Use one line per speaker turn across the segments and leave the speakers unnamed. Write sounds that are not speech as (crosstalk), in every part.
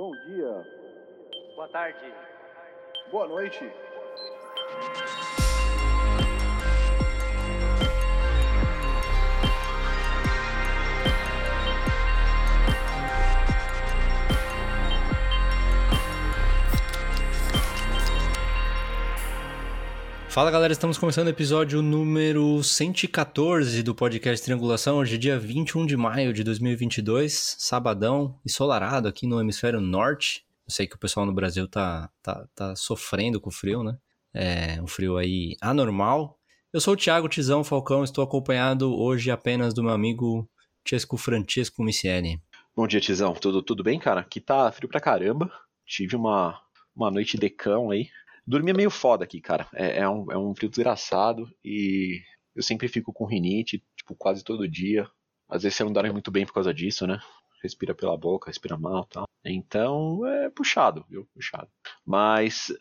Bom dia.
Boa tarde.
Boa noite.
Fala galera, estamos começando o episódio número 114 do podcast Triangulação. Hoje é dia 21 de maio de 2022, sabadão, ensolarado aqui no hemisfério norte. Eu sei que o pessoal no Brasil tá, tá, tá sofrendo com o frio, né? É um frio aí anormal. Eu sou o Thiago Tizão Falcão, estou acompanhado hoje apenas do meu amigo Chesco Francesco Micieli.
Bom dia, Tizão. Tudo, tudo bem, cara? Aqui tá frio pra caramba. Tive uma, uma noite de cão aí. Dormir é meio foda aqui, cara. É, é, um, é um frio desgraçado e eu sempre fico com rinite, tipo, quase todo dia. Às vezes você não dorme muito bem por causa disso, né? Respira pela boca, respira mal tal. Então é puxado, viu? Puxado. Mas,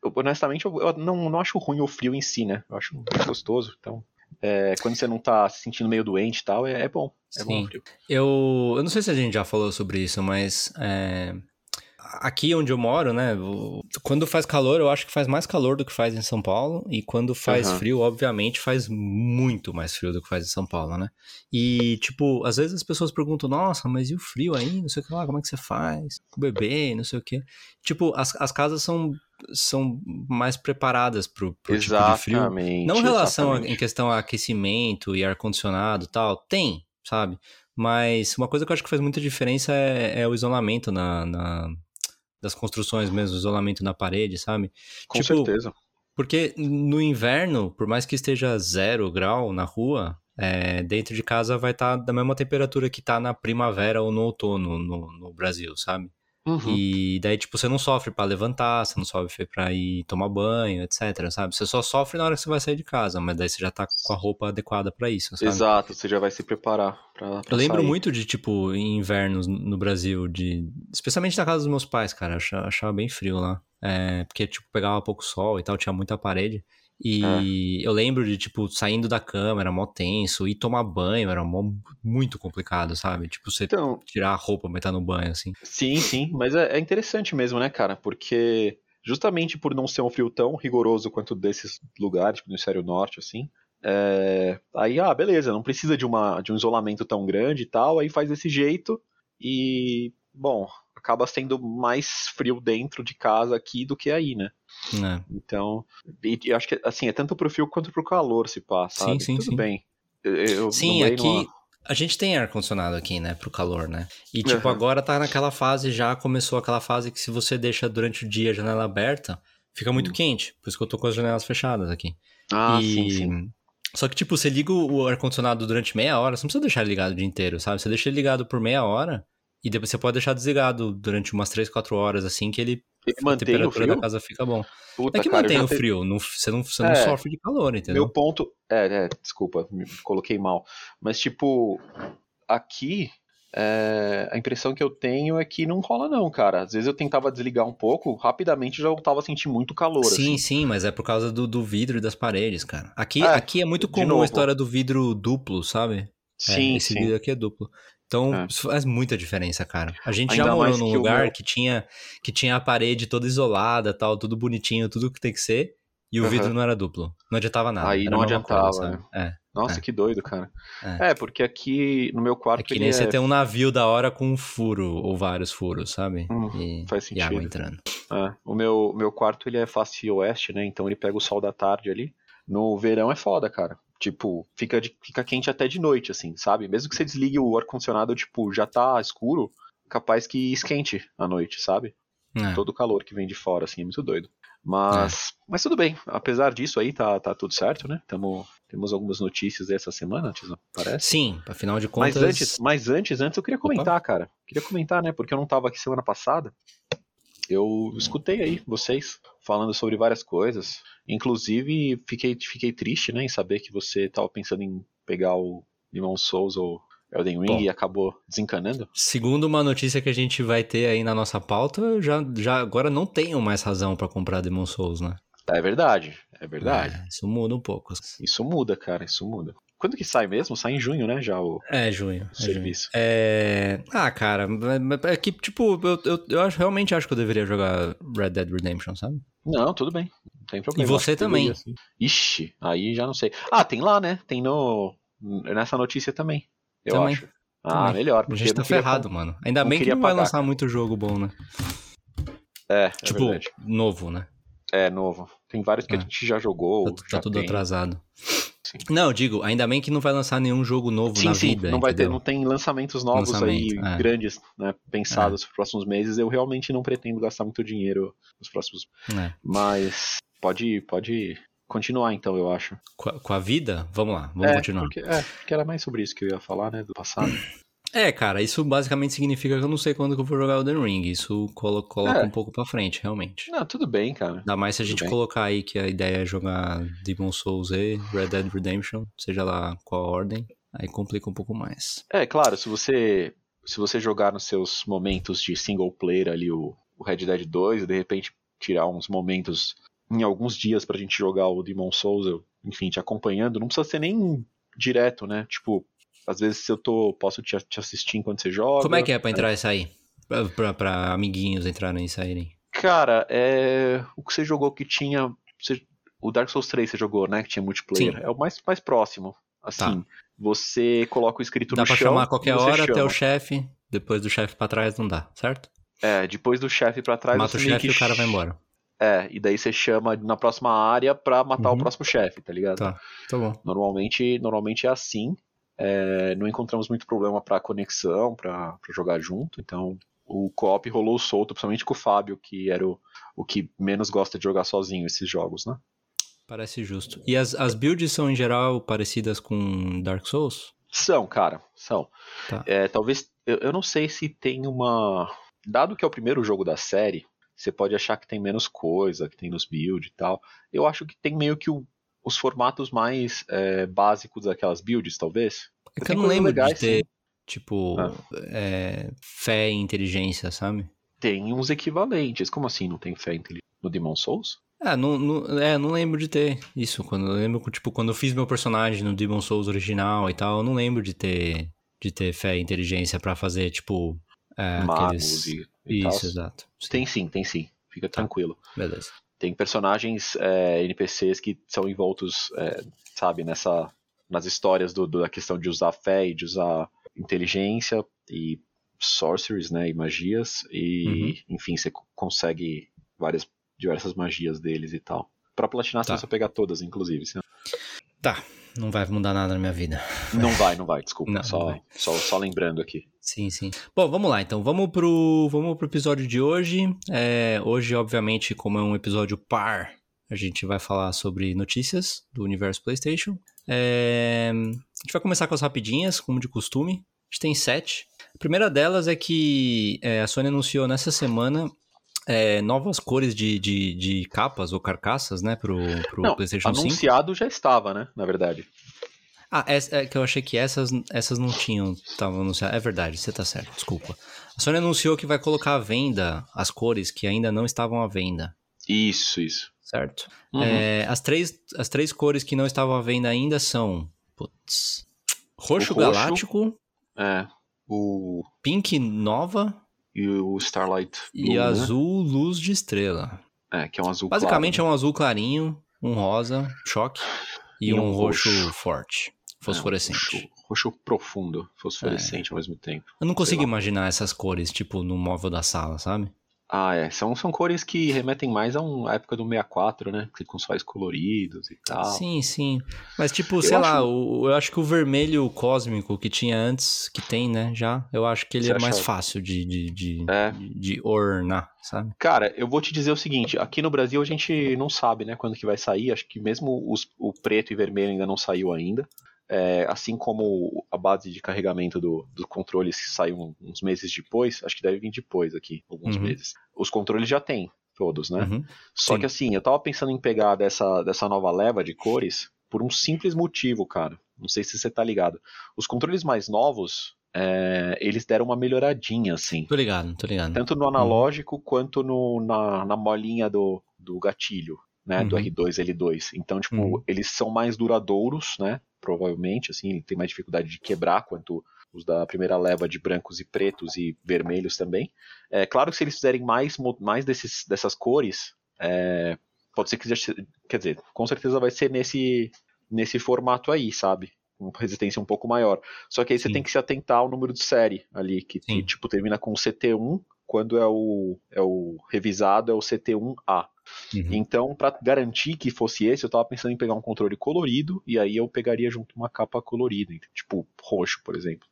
eu, honestamente, eu, eu não, não acho ruim o frio em si, né? Eu acho gostoso. Então, é, quando você não tá se sentindo meio doente e tal, é, é bom. É
Sim.
bom o frio.
Eu, eu não sei se a gente já falou sobre isso, mas é, aqui onde eu moro, né? Quando faz calor, eu acho que faz mais calor do que faz em São Paulo. E quando faz
Aham.
frio, obviamente, faz muito mais frio do que faz em São Paulo, né? E, tipo, às vezes as pessoas perguntam, nossa, mas e o frio aí? Não sei o que lá, como é que você faz? Com o bebê, não sei o que. Tipo, as, as casas são, são mais preparadas pro, pro tipo de frio. Não relação a- em questão a aquecimento e ar-condicionado e tal, tem, sabe? Mas uma coisa que eu acho que faz muita diferença é, é o isolamento na, na- das construções mesmo, isolamento na parede, sabe?
Com
tipo,
certeza.
Porque no inverno, por mais que esteja zero grau na rua, é, dentro de casa vai estar da mesma temperatura que tá na primavera ou no outono no, no Brasil, sabe?
Uhum.
E daí, tipo, você não sofre pra levantar, você não sofre pra ir tomar banho, etc, sabe? Você só sofre na hora que você vai sair de casa, mas daí você já tá com a roupa adequada pra isso, sabe?
Exato, você já vai se preparar pra, pra
Eu lembro
sair.
muito de, tipo, invernos no Brasil, de... especialmente na casa dos meus pais, cara, eu achava, achava bem frio lá. É, porque, tipo, pegava pouco sol e tal, tinha muita parede. E eu lembro de, tipo, saindo da cama, era mó tenso, ir tomar banho era mó, muito complicado, sabe? Tipo, você
Então,
tirar a roupa entrar no banho, assim.
sim, sim, mas é, é interessante mesmo, né, cara? Porque justamente por não ser um frio tão rigoroso quanto desses lugares, tipo no hemisfério norte, assim, é, aí, ah, beleza, não precisa de, uma, de um isolamento tão grande e tal, aí faz desse jeito e, bom, acaba sendo mais frio dentro de casa aqui do que aí, né?
Né?
Então, e, acho que, assim, é tanto pro frio quanto pro calor se passa,
Sim, sim,
Tudo
sim.
bem. Eu,
Sim, aqui
numa-
a gente tem ar-condicionado aqui, né, pro calor, né? E, tipo,
Aham.
agora tá naquela fase, já começou aquela fase que se você deixa durante o dia a janela aberta, fica muito
Hum.
quente. Por isso que eu tô com as janelas fechadas aqui.
Ah,
e...
sim, sim.
Só que, tipo, você liga o ar-condicionado durante meia hora, você não precisa deixar ele ligado o dia inteiro, sabe? Você deixa ele ligado por meia hora e depois você pode deixar desligado durante umas 3, 4 horas, assim, que ele
Ele
a
mantém o
temperatura
frio?
da casa fica bom.
Puta,
É que
cara,
mantém o
te-
frio, não, você, não, você não
É.
sofre de calor, entendeu?
Meu ponto. É, é, desculpa, me coloquei mal. Mas, tipo, aqui, é, a impressão que eu tenho é que não rola, não, cara. Às vezes eu tentava desligar um pouco, rapidamente já voltava a sentir muito calor.
Sim,
assim.
sim, mas é por causa do, do vidro e das paredes, cara. Aqui
É,
aqui é muito comum a história do vidro duplo, sabe?
Sim,
é, esse
sim.
vidro aqui é duplo. Então,
É.
isso faz muita diferença, cara. A gente já
Ainda
morou
mais
num
que
lugar
meu-
que tinha que tinha a parede toda isolada, tal, tudo bonitinho, tudo que tem que ser, e o
Aham.
vidro não era duplo. Não adiantava nada.
Aí não adiantava,
sabe? É.
Nossa,
É.
que doido, cara.
É.
É. porque aqui no meu quarto
É que nem você
é-
ter um navio da hora com um furo ou vários furos, sabe?
Hum,
e,
faz
e água
sentido.
entrando.
É, o meu, meu quarto ele é face oeste, né? Então ele pega o sol da tarde ali. No verão é foda, cara. Tipo, fica, de- fica quente até de noite, assim, sabe? Mesmo que você desligue o ar-condicionado, tipo, já tá escuro, capaz que esquente à noite, sabe?
É.
Todo o calor que vem de fora, assim, é muito doido. Mas, mas tudo bem. Apesar disso aí, tá, tá tudo certo, né? Tamo, temos algumas notícias dessa semana, Tizão, parece.
Sim, afinal de
Mas
contas.
antes, mas antes, antes eu queria comentar, cara. Queria comentar, né? Porque eu não tava aqui semana passada. Eu escutei aí vocês falando sobre várias coisas. Inclusive, fiquei, fiquei triste, né, em saber que você tava pensando em pegar o Limão Souls ou Elden Ring
Bom.
e acabou desencanando.
Segundo uma notícia que a gente vai ter aí na nossa pauta, eu já, já agora não tenho mais razão pra comprar Demon Souls, né?
É verdade, é verdade.
É, isso muda um pouco.
Isso muda, cara, isso muda. Quando que sai mesmo? Sai em junho, né? Já o
É, junho. É junho.
serviço.
É... Ah, cara, é é que, tipo, eu, eu, eu acho- realmente acho que eu deveria jogar Red Dead Redemption, sabe?
Não, tudo bem. Não tem problema.
E você também.
deveria, sim. Ixi, aí já não sei. Ah, tem lá, né? Tem no. Nessa notícia também. Eu
Também.
acho. Ah,
Também.
melhor.
A
Porque
gente
eu
tá ferrado, mano. Ainda
não
bem que não vai
pagar,
lançar muito jogo bom, né?
É, é
tipo,
verdade.
novo, né?
É novo. Tem vários que a gente já jogou.
Tá, tá
já
tudo
tem.
atrasado.
Sim.
Não, eu digo, ainda bem que não vai lançar nenhum jogo novo
Sim,
na
sim,
vida.
não vai ter,
entendeu?
não tem lançamentos novos aí
Lançamento, é.
grandes, né, pensados para os próximos meses. Eu realmente não pretendo gastar muito dinheiro nos próximos,
É.
mas pode, pode continuar então, eu acho.
Com, a, com a vida? Vamos lá, vamos
é,
continuar.
Porque, é, porque era mais sobre isso que eu ia falar, né, do passado.
É, cara, isso basicamente significa que eu não sei quando que eu vou jogar Elden Ring. Isso colo- coloca
É.
um pouco pra frente, realmente.
Não, tudo bem, cara.
Ainda mais se a
Tudo
gente
bem.
colocar aí que a ideia é jogar Demon Souls e Red Dead Redemption, seja lá qual a ordem, aí complica um pouco mais.
É, claro, se você se você jogar nos seus momentos de single player ali o, o Red Dead 2 e de repente tirar uns momentos em alguns dias pra gente jogar o Demon Souls, eu, enfim, te acompanhando, não precisa ser nem direto, né? Tipo, às vezes se eu tô posso te, te assistir enquanto você joga.
Como é que é pra entrar e sair? Pra, pra, pra amiguinhos entrarem e saírem.
Cara, é o que você jogou que tinha você- o Dark Souls 3 você jogou, né, que tinha multiplayer.
Sim.
É o mais mais próximo. Assim,
Tá.
você coloca o escrito
Dá
no
pra
chão.
chamar a qualquer hora até o chefe, depois do chefe pra trás não dá, certo?
É, depois do chefe pra trás.
Mata o chefe e o cara vai embora.
É, e daí você chama na próxima área pra matar
Uhum.
o próximo chefe, tá ligado?
Tá, tá bom.
Normalmente, normalmente é assim. É, não encontramos muito problema pra conexão, pra pra jogar junto. Então, o co-op rolou solto, principalmente com o Fábio, que era o, o que menos gosta de jogar sozinho esses jogos, né?
Parece justo. E as, as builds são em geral parecidas com Dark Souls?
São, cara, são.
Tá.
É, talvez. Eu, eu não sei se tem uma. Dado que é o primeiro jogo da série, você pode achar que tem menos coisa, que tem nos builds e tal. Eu acho que tem meio que o- os formatos mais é, básicos daquelas builds, talvez.
É que eu não lembro de
legais,
ter,
sim.
tipo,
Ah.
é, fé e inteligência, sabe?
Tem uns equivalentes. Como assim não tem fé inteligente no Demon Souls?
Ah, não, não, é, não lembro de ter isso. Quando, eu lembro, tipo, quando eu fiz meu personagem no Demon Souls original e tal, eu não lembro de ter, de ter fé e inteligência pra fazer, tipo, é,
Magos
aqueles...
e, e tal.
Isso, exato. Sim,
Tem sim, tem sim. Fica tranquilo.
Beleza.
Tem personagens é, NPCs que são envoltos, é, sabe, nessa nas histórias do, do- da questão de usar fé e de usar inteligência e sorceries, né, e magias e enfim você co- consegue várias diversas magias deles e tal. Pra platinar você
Tá.
precisa pegar todas, inclusive.
Tá, não vai mudar nada na minha vida.
Não vai, não vai, desculpa.
Não, não
só,
vai.
Só, só lembrando aqui.
Sim, sim. Bom, vamos lá então. Vamos pro, vamos pro episódio de hoje. É, hoje, obviamente, como é um episódio par, a gente vai falar sobre notícias do universo PlayStation. É, a gente vai começar com as rapidinhas, como de costume. A gente tem sete. A primeira delas é que é, a Sony anunciou nessa semana é, novas cores de, de, de capas ou carcaças, né, pro, pro
Não,
PlayStation 5.
Anunciado já estava, né, na verdade.
Ah, essa, é que eu achei que essas, essas não tinham, estavam anunciadas. É verdade, você tá certo, desculpa. A Sony anunciou que vai colocar à venda as cores que ainda não estavam à venda,
Isso, isso.
certo?
Uhum.
É, as, três, as três cores que não estavam à venda ainda são, putz, roxo,
roxo.
galáctico,
É. O,
pink nova
e o Starlight
e
Blue, né?
azul luz de estrela.
É, que é um azul
Basicamente
claro,
é um azul clarinho, um rosa, choque, e,
E
um,
um
roxo,
roxo.
forte,
né?
fosforescente.
É, um roxo, roxo profundo, fosforescente ao mesmo tempo.
Eu não consigo imaginar essas cores, tipo, no móvel da sala, sabe?
Ah, é. São, são cores que remetem mais a uma época do 64, né? Com sóis coloridos e tal.
Sim, sim. Mas, tipo,
Eu
sei lá,
acho-
o- eu acho que o vermelho cósmico que tinha antes, que tem, né, já, eu acho que ele
Você
é mais fácil de, de, de,
É.
de- de ornar, sabe?
Cara, eu vou te dizer o seguinte: aqui no Brasil a gente não sabe, né, quando que vai sair. Acho que mesmo os- o preto e vermelho ainda não saiu ainda. É, assim como a base de carregamento do, dos controles que saiu uns meses depois, acho que deve vir depois aqui, alguns
Uhum.
meses. Os controles já tem, todos, né?
Uhum.
Só
Sim.
que assim, eu tava pensando em pegar dessa, dessa nova leva de cores por um simples motivo, cara. Não sei se você tá ligado. Os controles mais novos, é, eles deram uma melhoradinha, assim.
Tô ligado, tô ligado.
Tanto no analógico quanto no, na, na molinha do, do gatilho, né? Do
Uhum.
R2, L2. Então, tipo,
Uhum.
eles são mais duradouros, né? Provavelmente, assim, ele tem mais dificuldade de quebrar quanto os da primeira leva de brancos e pretos e vermelhos também. É claro que se eles fizerem mais, mais desses, dessas cores, é, pode ser que quer dizer, com certeza vai ser nesse, nesse formato aí, sabe? Com resistência um pouco maior. Só que aí você Sim. tem que se atentar ao número de série ali, que, que tipo termina com CT1, quando é o, é o revisado é o CT1A. Uhum. Então, para garantir que fosse esse, eu tava pensando em pegar um controle colorido e aí eu pegaria junto uma capa colorida, tipo roxo, por exemplo.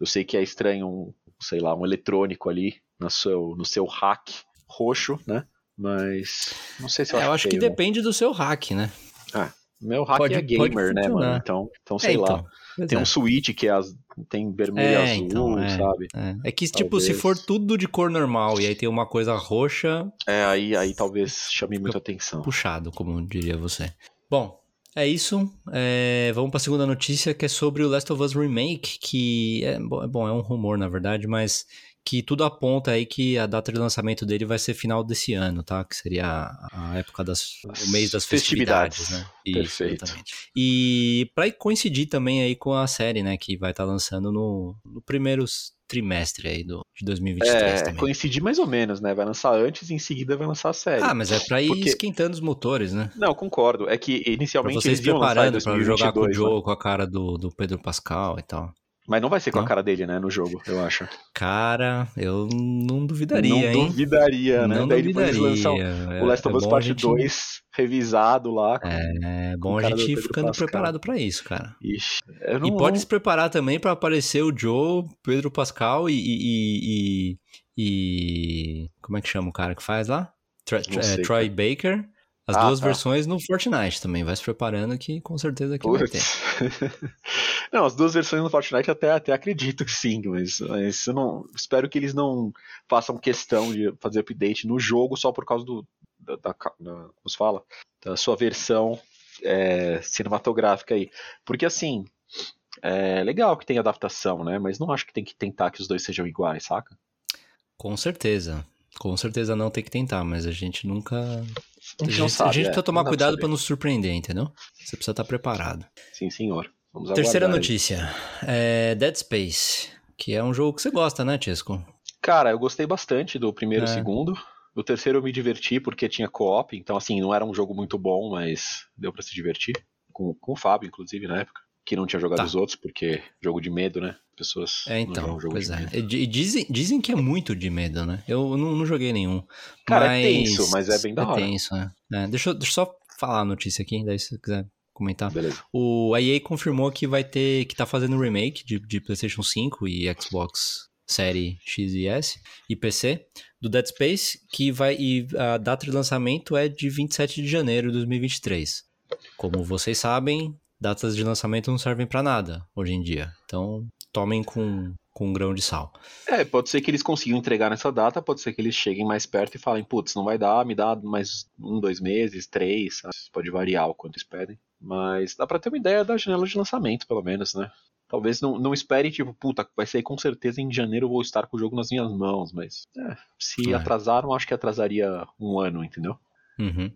Eu sei que é estranho um, sei lá, um eletrônico ali no seu, no seu hack roxo, né? Mas não sei se eu
é,
acho.
Eu acho que depende do seu hack, né?
Ah, meu hack pode, é gamer, né, mano? Então, então sei é, então. lá. Pois tem é. um switch que é as, tem vermelho e é, azul, então,
é,
sabe?
É, é que, talvez... tipo, se for tudo de cor normal e aí tem uma coisa roxa.
É, aí, aí talvez chame muita atenção.
Puxado, como diria você. Bom, é isso. É, vamos para a segunda notícia que é sobre o Last of Us Remake, que é bom, é um rumor na verdade, mas que tudo aponta aí que a data de lançamento dele vai ser final desse ano, tá? Que seria a época das o mês das festividades, festividades né?
Isso, Perfeito. Exatamente.
E para coincidir também aí com a série, né, que vai estar tá lançando no, no primeiro trimestre aí do, de 2023 é, também.
coincidir mais ou menos, né? Vai lançar antes e em seguida vai lançar a série.
Ah, mas é pra ir Porque... esquentando os motores, né?
Não, concordo. É que inicialmente
pra vocês eles preparando para jogar com o Joe, né? com a cara do, do Pedro Pascal e tal.
Mas não vai ser com não? a cara dele, né, no jogo, eu acho.
Cara, eu não duvidaria, não hein?
Duvidaria, né? Não Daí duvidaria. depois eles lançam é, o Last of Us é Part gente... 2 revisado lá.
Com, é, bom a gente ir ficando Pascal. preparado para isso, cara.
Ixi,
não... E pode se preparar também para aparecer o Joe, Pedro Pascal e, e, e, e, Como é que chama o cara que faz lá? Tra é, Troy Baker as ah, duas tá. versões no Fortnite também. Vai se preparando que com certeza que vai ter. (laughs)
não, as duas versões no Fortnite até, até acredito que sim, mas, mas eu não, espero que eles não façam questão de fazer update no jogo só por causa do. Da, da, da como se fala? Da sua versão é, cinematográfica aí. Porque assim. É legal que tem adaptação, né? Mas não acho que tem que tentar que os dois sejam iguais, saca?
Com certeza. Com certeza não tem que tentar, mas a gente nunca
a gente, não sabe,
a gente
é,
precisa tomar cuidado para nos surpreender, entendeu? Você precisa estar preparado.
Sim, senhor.
Vamos Terceira notícia. É Dead Space, que é um jogo que você gosta, né, Tisco?
Cara, eu gostei bastante do primeiro e é. segundo. O terceiro eu me diverti porque tinha co-op, então assim, não era um jogo muito bom, mas deu para se divertir. Com, com o Fábio, inclusive, na época que não tinha jogado tá. os outros, porque jogo de medo, né? Pessoas.
É, então. pois é. E dizem, dizem que é muito de medo, né? Eu não, não joguei nenhum.
Cara, mas... é tenso, mas é bem da é hora.
É tenso, né? É, deixa, deixa eu só falar a notícia aqui, daí se você quiser comentar.
Beleza.
O EA confirmou que vai ter. que tá fazendo remake de, de PlayStation 5 e Xbox Série X e S e PC do Dead Space, que vai. E a data de lançamento é de 27 de janeiro de 2023. Como vocês sabem, datas de lançamento não servem para nada hoje em dia. Então, tomem com, com um grão de sal.
É, pode ser que eles consigam entregar nessa data, pode ser que eles cheguem mais perto e falem, putz, não vai dar, me dá mais um, dois meses, três, pode variar o quanto eles pedem. Mas dá pra ter uma ideia da janela de lançamento, pelo menos, né? Talvez não, não espere, tipo, puta, vai sair com certeza em janeiro eu vou estar com o jogo nas minhas mãos, mas é, se é. atrasaram, acho que atrasaria um ano, entendeu?
Uhum.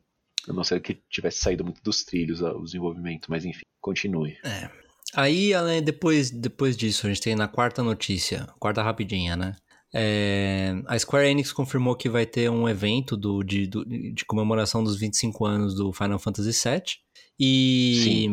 A não ser que tivesse saído muito dos trilhos o desenvolvimento, mas enfim, continue.
É. Aí, depois, depois disso, a gente tem na quarta notícia, quarta rapidinha, né? É, a Square Enix confirmou que vai ter um evento do, de, do, de comemoração dos 25 anos do Final Fantasy VII. E,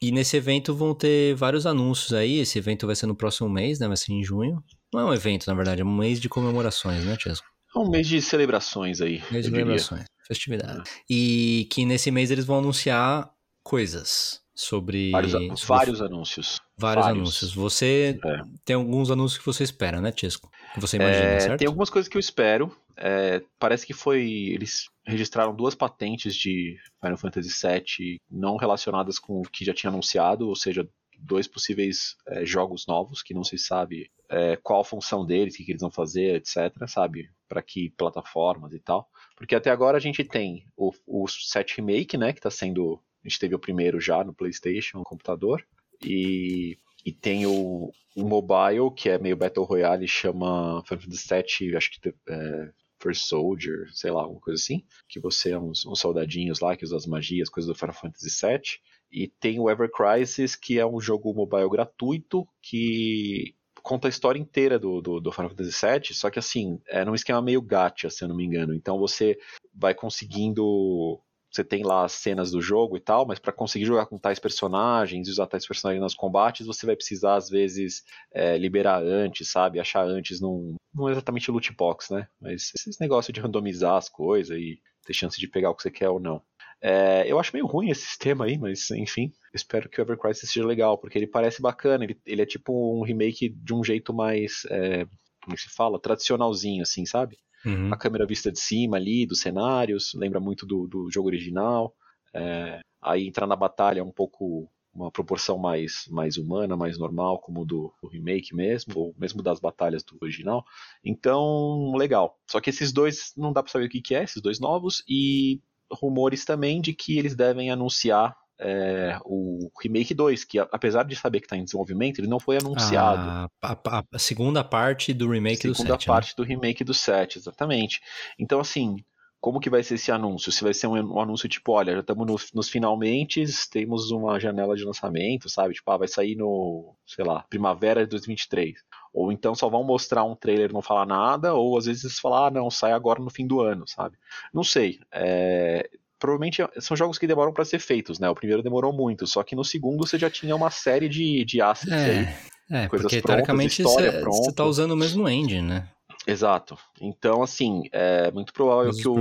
e nesse evento vão ter vários anúncios aí. Esse evento vai ser no próximo mês, né? Vai ser em junho. Não é um evento, na verdade, é um mês de comemorações, né, Tiesco?
É um mês de celebrações aí.
Mês de celebrações, diria. Festividade. É. E que nesse mês eles vão anunciar coisas sobre.
Vários,
sobre...
vários anúncios.
Vários, vários, anúncios. Você é. tem alguns anúncios que você espera, né, Tisco? Que você imagina,
é,
certo?
Tem algumas coisas que eu espero. É, parece que foi. Eles registraram duas patentes de Final Fantasy VII não relacionadas com o que já tinha anunciado, ou seja, dois possíveis é, jogos novos que não se sabe é, qual a função deles, o que, que, eles vão fazer, etc. Sabe? Para que plataformas e tal. Porque até agora a gente tem o, o 7 Remake, né? Que está sendo a gente teve o primeiro já no PlayStation, no computador. E, e tem o, o mobile, que é meio Battle Royale, chama Final Fantasy VII, acho que é, First Soldier, sei lá, alguma coisa assim. Que você é uns, uns soldadinhos lá que usam as magias, coisas do Final Fantasy VII. E tem o Ever Crisis, que é um jogo mobile gratuito que conta a história inteira do, do, do Final Fantasy VII, só que assim, é num esquema meio gacha, se eu não me engano. Então você vai conseguindo você tem lá as cenas do jogo e tal, mas para conseguir jogar com tais personagens e usar tais personagens nos combates, você vai precisar, às vezes, é, liberar antes, sabe? Achar antes, num, não é exatamente loot box, né? Mas esses negócios de randomizar as coisas e ter chance de pegar o que você quer ou não. É, eu acho meio ruim esse (laughs) sistema aí, mas enfim, espero que o Ever Crisis seja legal, porque ele parece bacana, ele, ele é tipo um remake de um jeito mais, é, como se fala, tradicionalzinho, assim, sabe? Uhum. A câmera vista de cima ali, dos cenários, lembra muito do, do jogo original. É, aí entrar na batalha é um pouco uma proporção mais, mais humana, mais normal, como do, do, remake mesmo, ou mesmo das batalhas do original. Então, legal. Só que esses dois não dá pra saber o que, que é, esses dois novos, e rumores também de que eles devem anunciar é, o Remake 2, que apesar de saber que está em desenvolvimento, ele não foi anunciado.
A, a, a segunda parte do remake
segunda
do 7.
Segunda parte né? do remake do 7, exatamente. Então, assim, como que vai ser esse anúncio? Se vai ser um, um anúncio tipo, olha, já estamos no, nos finalmente, temos uma janela de lançamento, sabe? Tipo, ah, vai sair no, sei lá, primavera de 2023. Ou então só vão mostrar um trailer e não falar nada, ou às vezes falar, ah, não, sai agora no fim do ano, sabe? Não sei. É, provavelmente são jogos que demoram para ser feitos, né? O primeiro demorou muito, só que no segundo você já tinha uma série de, de assets é, aí.
É, coisas porque prontas, teoricamente você tá usando o mesmo engine, né?
Exato. Então, assim, é muito provável que o,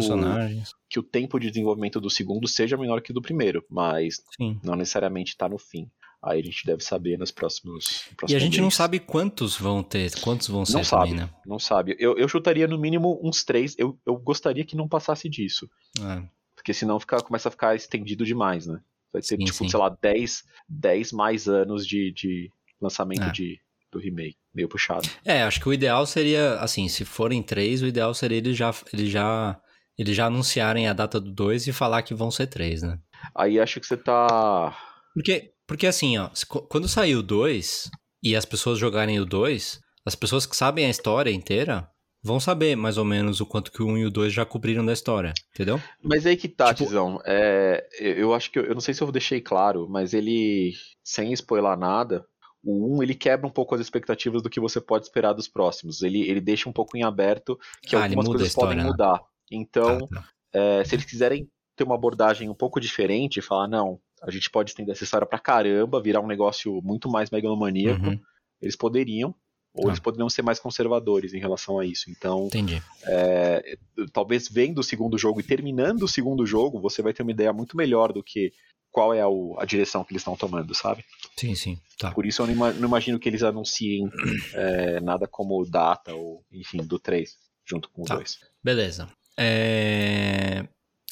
que o tempo de desenvolvimento do segundo seja menor que o do primeiro, mas Sim. não necessariamente está no fim. Aí a gente deve saber nos próximos.
e a gente não sabe quantos vão ter, quantos vão ser
não sabe,
também, né?
Não sabe. Eu, eu chutaria no mínimo uns três. Eu, eu gostaria que não passasse disso. É. Porque senão fica, começa a ficar estendido demais, né? Vai ter, sim, tipo, sim. sei lá, 10, 10 mais anos de, de lançamento é. de, do remake. Meio puxado.
É, acho que o ideal seria, assim, se forem três, o ideal seria eles já, eles já, eles já anunciarem a data do 2 e falar que vão ser três, né?
Aí acho que você tá.
Porque, porque assim, ó, quando sair o 2 e as pessoas jogarem o 2, as pessoas que sabem a história inteira vão saber mais ou menos o quanto que o 1 e o 2 já cobriram da história, entendeu?
Mas aí que tá, tipo... Tizão. É, eu acho que eu, eu não sei se eu deixei claro, mas ele, sem spoiler nada, o 1 ele quebra um pouco as expectativas do que você pode esperar dos próximos. Ele, ele deixa um pouco em aberto que ah, algumas coisas história, podem né? mudar. Então, ah, tá. é, se eles quiserem ter uma abordagem um pouco diferente, falar, não, a gente pode estender essa história pra caramba, virar um negócio muito mais megalomaníaco, uhum. eles poderiam, ou tá. eles poderiam ser mais conservadores em relação a isso. Então,
Entendi.
É, talvez vendo o segundo jogo e terminando o segundo jogo, você vai ter uma ideia muito melhor do que qual é a, a direção que eles estão tomando, sabe?
Sim, sim. Tá.
Por isso eu não imagino que eles anunciem (clears throat) é, nada como data ou, enfim, do 3, junto com o 2. Tá.
Beleza. É...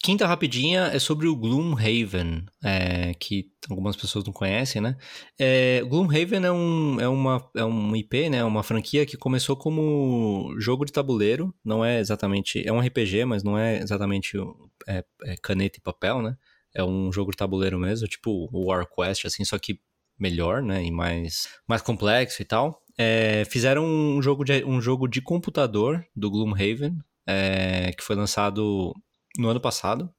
Quinta rapidinha é sobre o Gloomhaven, é, que algumas pessoas não conhecem, né? É, Gloomhaven é, um, é, uma, é um IP, né? Uma franquia que começou como jogo de tabuleiro, não é exatamente... É um RPG, mas não é exatamente é, é caneta e papel, né? É um jogo de tabuleiro mesmo, tipo o Warquest, assim, só que melhor, né? E mais, mais complexo e tal. É, fizeram um jogo, de, um jogo de computador do Gloomhaven, é, que foi lançado no ano passado.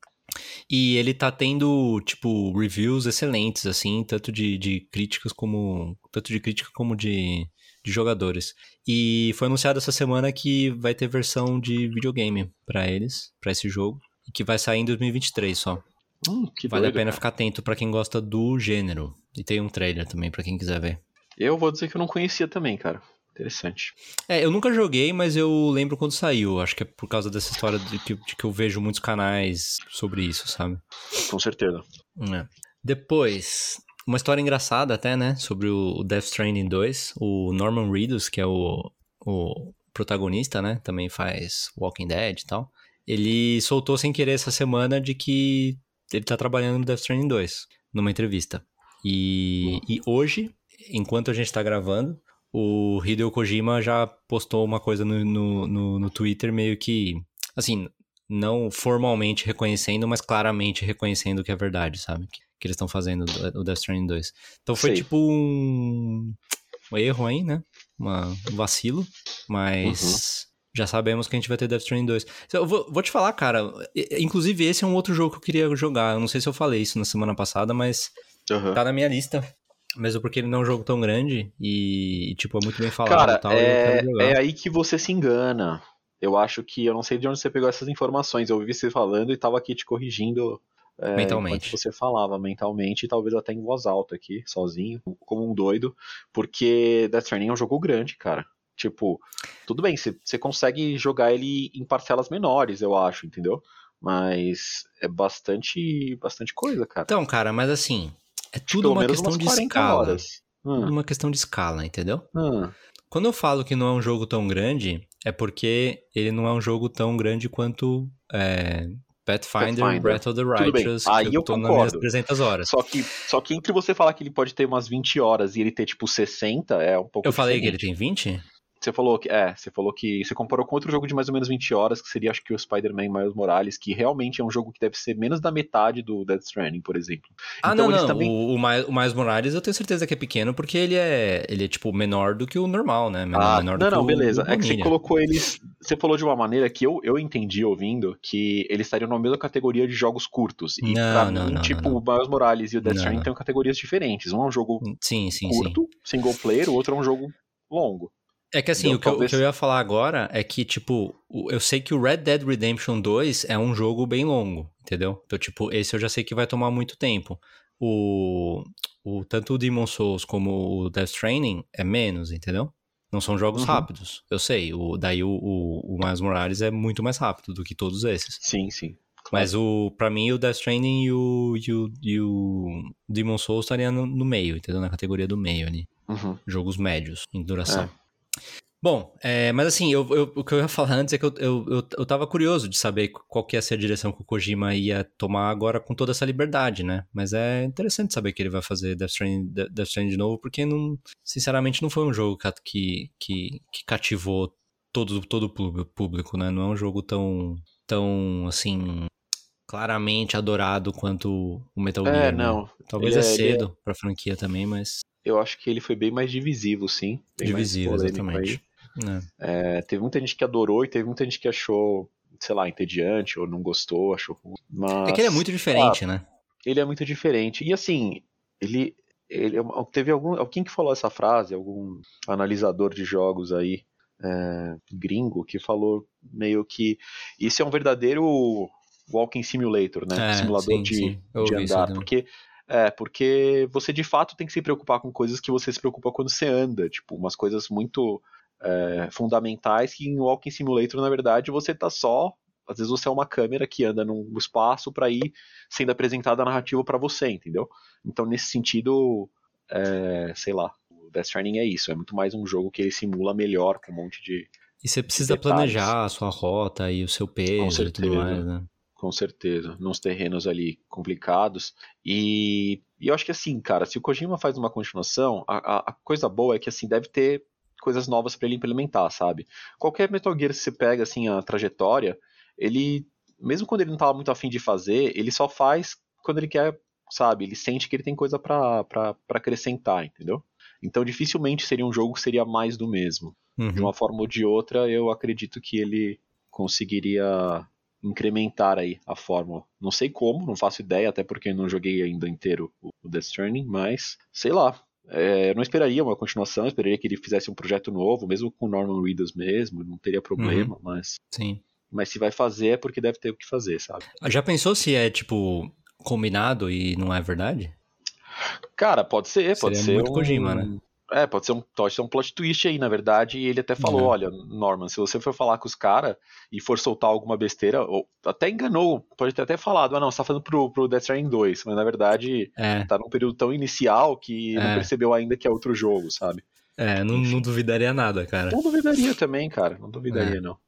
E ele tá tendo, tipo, reviews excelentes, assim, tanto de, de críticas como. Tanto de crítica como de, de jogadores. E foi anunciado essa semana que vai ter versão de videogame para eles, para esse jogo, que vai sair em 2023 só.
Hum,
vale doido, a pena cara. ficar atento para quem gosta do gênero. E tem um trailer também para quem quiser ver.
Eu vou dizer que eu não conhecia também, cara. Interessante.
É, eu nunca joguei, mas eu lembro quando saiu. Acho que é por causa dessa história de que, de que eu vejo muitos canais sobre isso, sabe?
Com certeza.
É. Depois, uma história engraçada até, né? Sobre o Death Stranding 2. O Norman Reedus, que é o, o protagonista, né? Também faz Walking Dead e tal. Ele soltou sem querer essa semana de que ele tá trabalhando no Death Stranding 2, numa entrevista. E, e hoje, enquanto a gente tá gravando, o Hideo Kojima já postou uma coisa no, no, no, no Twitter meio que, assim, não formalmente reconhecendo, mas claramente reconhecendo que é verdade, sabe? Que, que eles estão fazendo o Death Stranding 2. Então foi Sei. tipo um, um, erro aí, né? Uma, um vacilo, mas uhum. Já sabemos que a gente vai ter Death Stranding 2. Eu vou, vou te falar, cara, inclusive esse é um outro jogo que eu queria jogar. Eu não sei se eu falei isso na semana passada, mas
Aham.
Tá na minha lista. Mesmo porque ele não é um jogo tão grande e, tipo, é muito bem falado
Cara,
e tal.
é, é aí que você se engana. Eu acho que eu não sei de onde você pegou essas informações. Eu ouvi você falando e tava aqui te corrigindo é,
Mentalmente.
você falava mentalmente, e talvez até em voz alta aqui, sozinho, como um doido, porque Death Stranding é um jogo grande, cara. Tipo, tudo bem, você consegue jogar ele em parcelas menores, eu acho, entendeu? Mas é bastante, bastante coisa, cara.
Então, cara, mas assim, é tudo uma questão de
40
escala.
Hum,
Uma questão de escala, entendeu?
hum.
Quando eu falo que não é um jogo tão grande, é porque ele não é um jogo tão grande quanto é, Pathfinder,
Pathfinder.
Breath of the Righteous,
aí
que eu
eu
tô nas
concordo.
minhas 300 horas.
Só que, só que entre você falar que ele pode ter umas 20 horas e ele ter tipo 60, é um pouco
Eu falei que ele
diferente.
tem 20?
Você falou que. É, você falou que. Você comparou com outro jogo de mais ou menos 20 horas, que seria acho que o Spider-Man Miles Morales, que realmente é um jogo que deve ser menos da metade do Death Stranding, por exemplo.
Ah,
Então
não,
eles
não.
também-
O, o, Miles, o Miles Morales eu tenho certeza que é pequeno, porque ele é, ele é tipo, menor do que o normal, né? Menor,
Ah,
menor
não, não, beleza. É que você colocou eles. Você falou de uma maneira que eu, eu entendi ouvindo que eles estariam na mesma categoria de jogos curtos. E
Não,
pra
não,
mim,
não,
tipo,
não,
o Miles Morales e o Death Stranding têm categorias diferentes. Um é um jogo
Sim, sim, sim.
curto, single player, o outro é um jogo longo.
É que assim,
Então,
o, que eu, o
talvez-
que eu ia falar agora é que, tipo, eu sei que o Red Dead Redemption 2 é um jogo bem longo, entendeu? Então, tipo, esse eu já sei que vai tomar muito tempo. O, o tanto o Demon Souls como o Death Stranding é menos, entendeu? Não são jogos
Uhum.
rápidos. Eu sei. O, daí o, o, o Miles Morales é muito mais rápido do que todos esses.
Sim, sim.
Mas o, pra mim, o Death Stranding e o, e o, e o Demon Souls estariam no, no meio, entendeu? Na categoria do meio ali
Uhum.
jogos médios em duração.
É.
Bom, é, mas assim, eu, eu- o que eu ia falar antes é que eu, eu, eu, eu tava curioso de saber qual que ia ser a direção que o Kojima ia tomar agora com toda essa liberdade, né? Mas é interessante saber que ele vai fazer Death Stranding, De- Death Stranding de novo, porque não, sinceramente não foi um jogo que, que, que cativou todo, todo o público- público, né? Não é um jogo tão, tão assim, claramente adorado quanto o Metal
É,
Gear, né?
não.
Talvez
Ele
é
é- é-
cedo pra franquia também, mas
Eu acho que ele foi bem mais divisivo, sim. Polêmico
exatamente. É.
É, teve muita gente que adorou e teve muita gente que achou, sei lá, entediante ou não gostou, achou ruim. Mas
É que ele é muito diferente, né?
ele é muito diferente. E assim, ele, ele teve algum, alguém que falou essa frase, algum analisador de jogos aí, é, gringo, que falou meio que isso é um verdadeiro walking simulator, né?
É,
Simulador
sim,
de,
sim.
De andar, porque é, porque você de fato tem que se preocupar com coisas que você se preocupa quando você anda, tipo, umas coisas muito é, fundamentais que em Walking Simulator, na verdade, você tá só. Às vezes você é uma câmera que anda num espaço para ir sendo apresentada a narrativa para você, entendeu? Então, nesse sentido, é, sei lá, o Death Stranding é isso. É muito mais um jogo que ele simula melhor com um monte de.
E você precisa
detalhes.
planejar a sua rota e o seu peso e tudo mais, né?
Com certeza, nos terrenos ali complicados. E, e eu acho que assim, cara, se o Kojima faz uma continuação, a, a- coisa boa é que assim, deve ter coisas novas para ele implementar, sabe? Qualquer Metal Gear que você pega assim a trajetória, ele, mesmo quando ele não tava muito afim de fazer, ele só faz quando ele quer, sabe? Ele sente que ele tem coisa pra acrescentar, entendeu? Então dificilmente seria um jogo que seria mais do mesmo de
Uhum.
uma forma ou de outra, eu acredito que ele conseguiria incrementar aí a fórmula. Não sei como, não faço ideia, até porque não joguei ainda inteiro o Death Stranding, mas sei lá. É, eu não esperaria uma continuação, eu esperaria que ele fizesse um projeto novo, mesmo com Norman Reedus mesmo, não teria problema, mas,
Sim.
mas se vai fazer é porque deve ter o que fazer, sabe?
Ah, Já pensou se é, tipo, combinado e não é verdade?
Cara, pode ser, pode
Seria
ser
muito
um...
Kojima, né?
É, pode ser, um, pode ser um plot twist aí, na verdade, e ele até falou,
Uhum.
olha, Norman, se você for falar com os caras e for soltar alguma besteira, ou até enganou, pode ter até falado, ah não, você tá falando pro, pro Death Stranding 2, mas na verdade
É,
tá num período tão inicial que não
É.
percebeu ainda que é outro jogo, sabe?
é não, não duvidaria nada, cara.
Não duvidaria também, cara, não duvidaria não.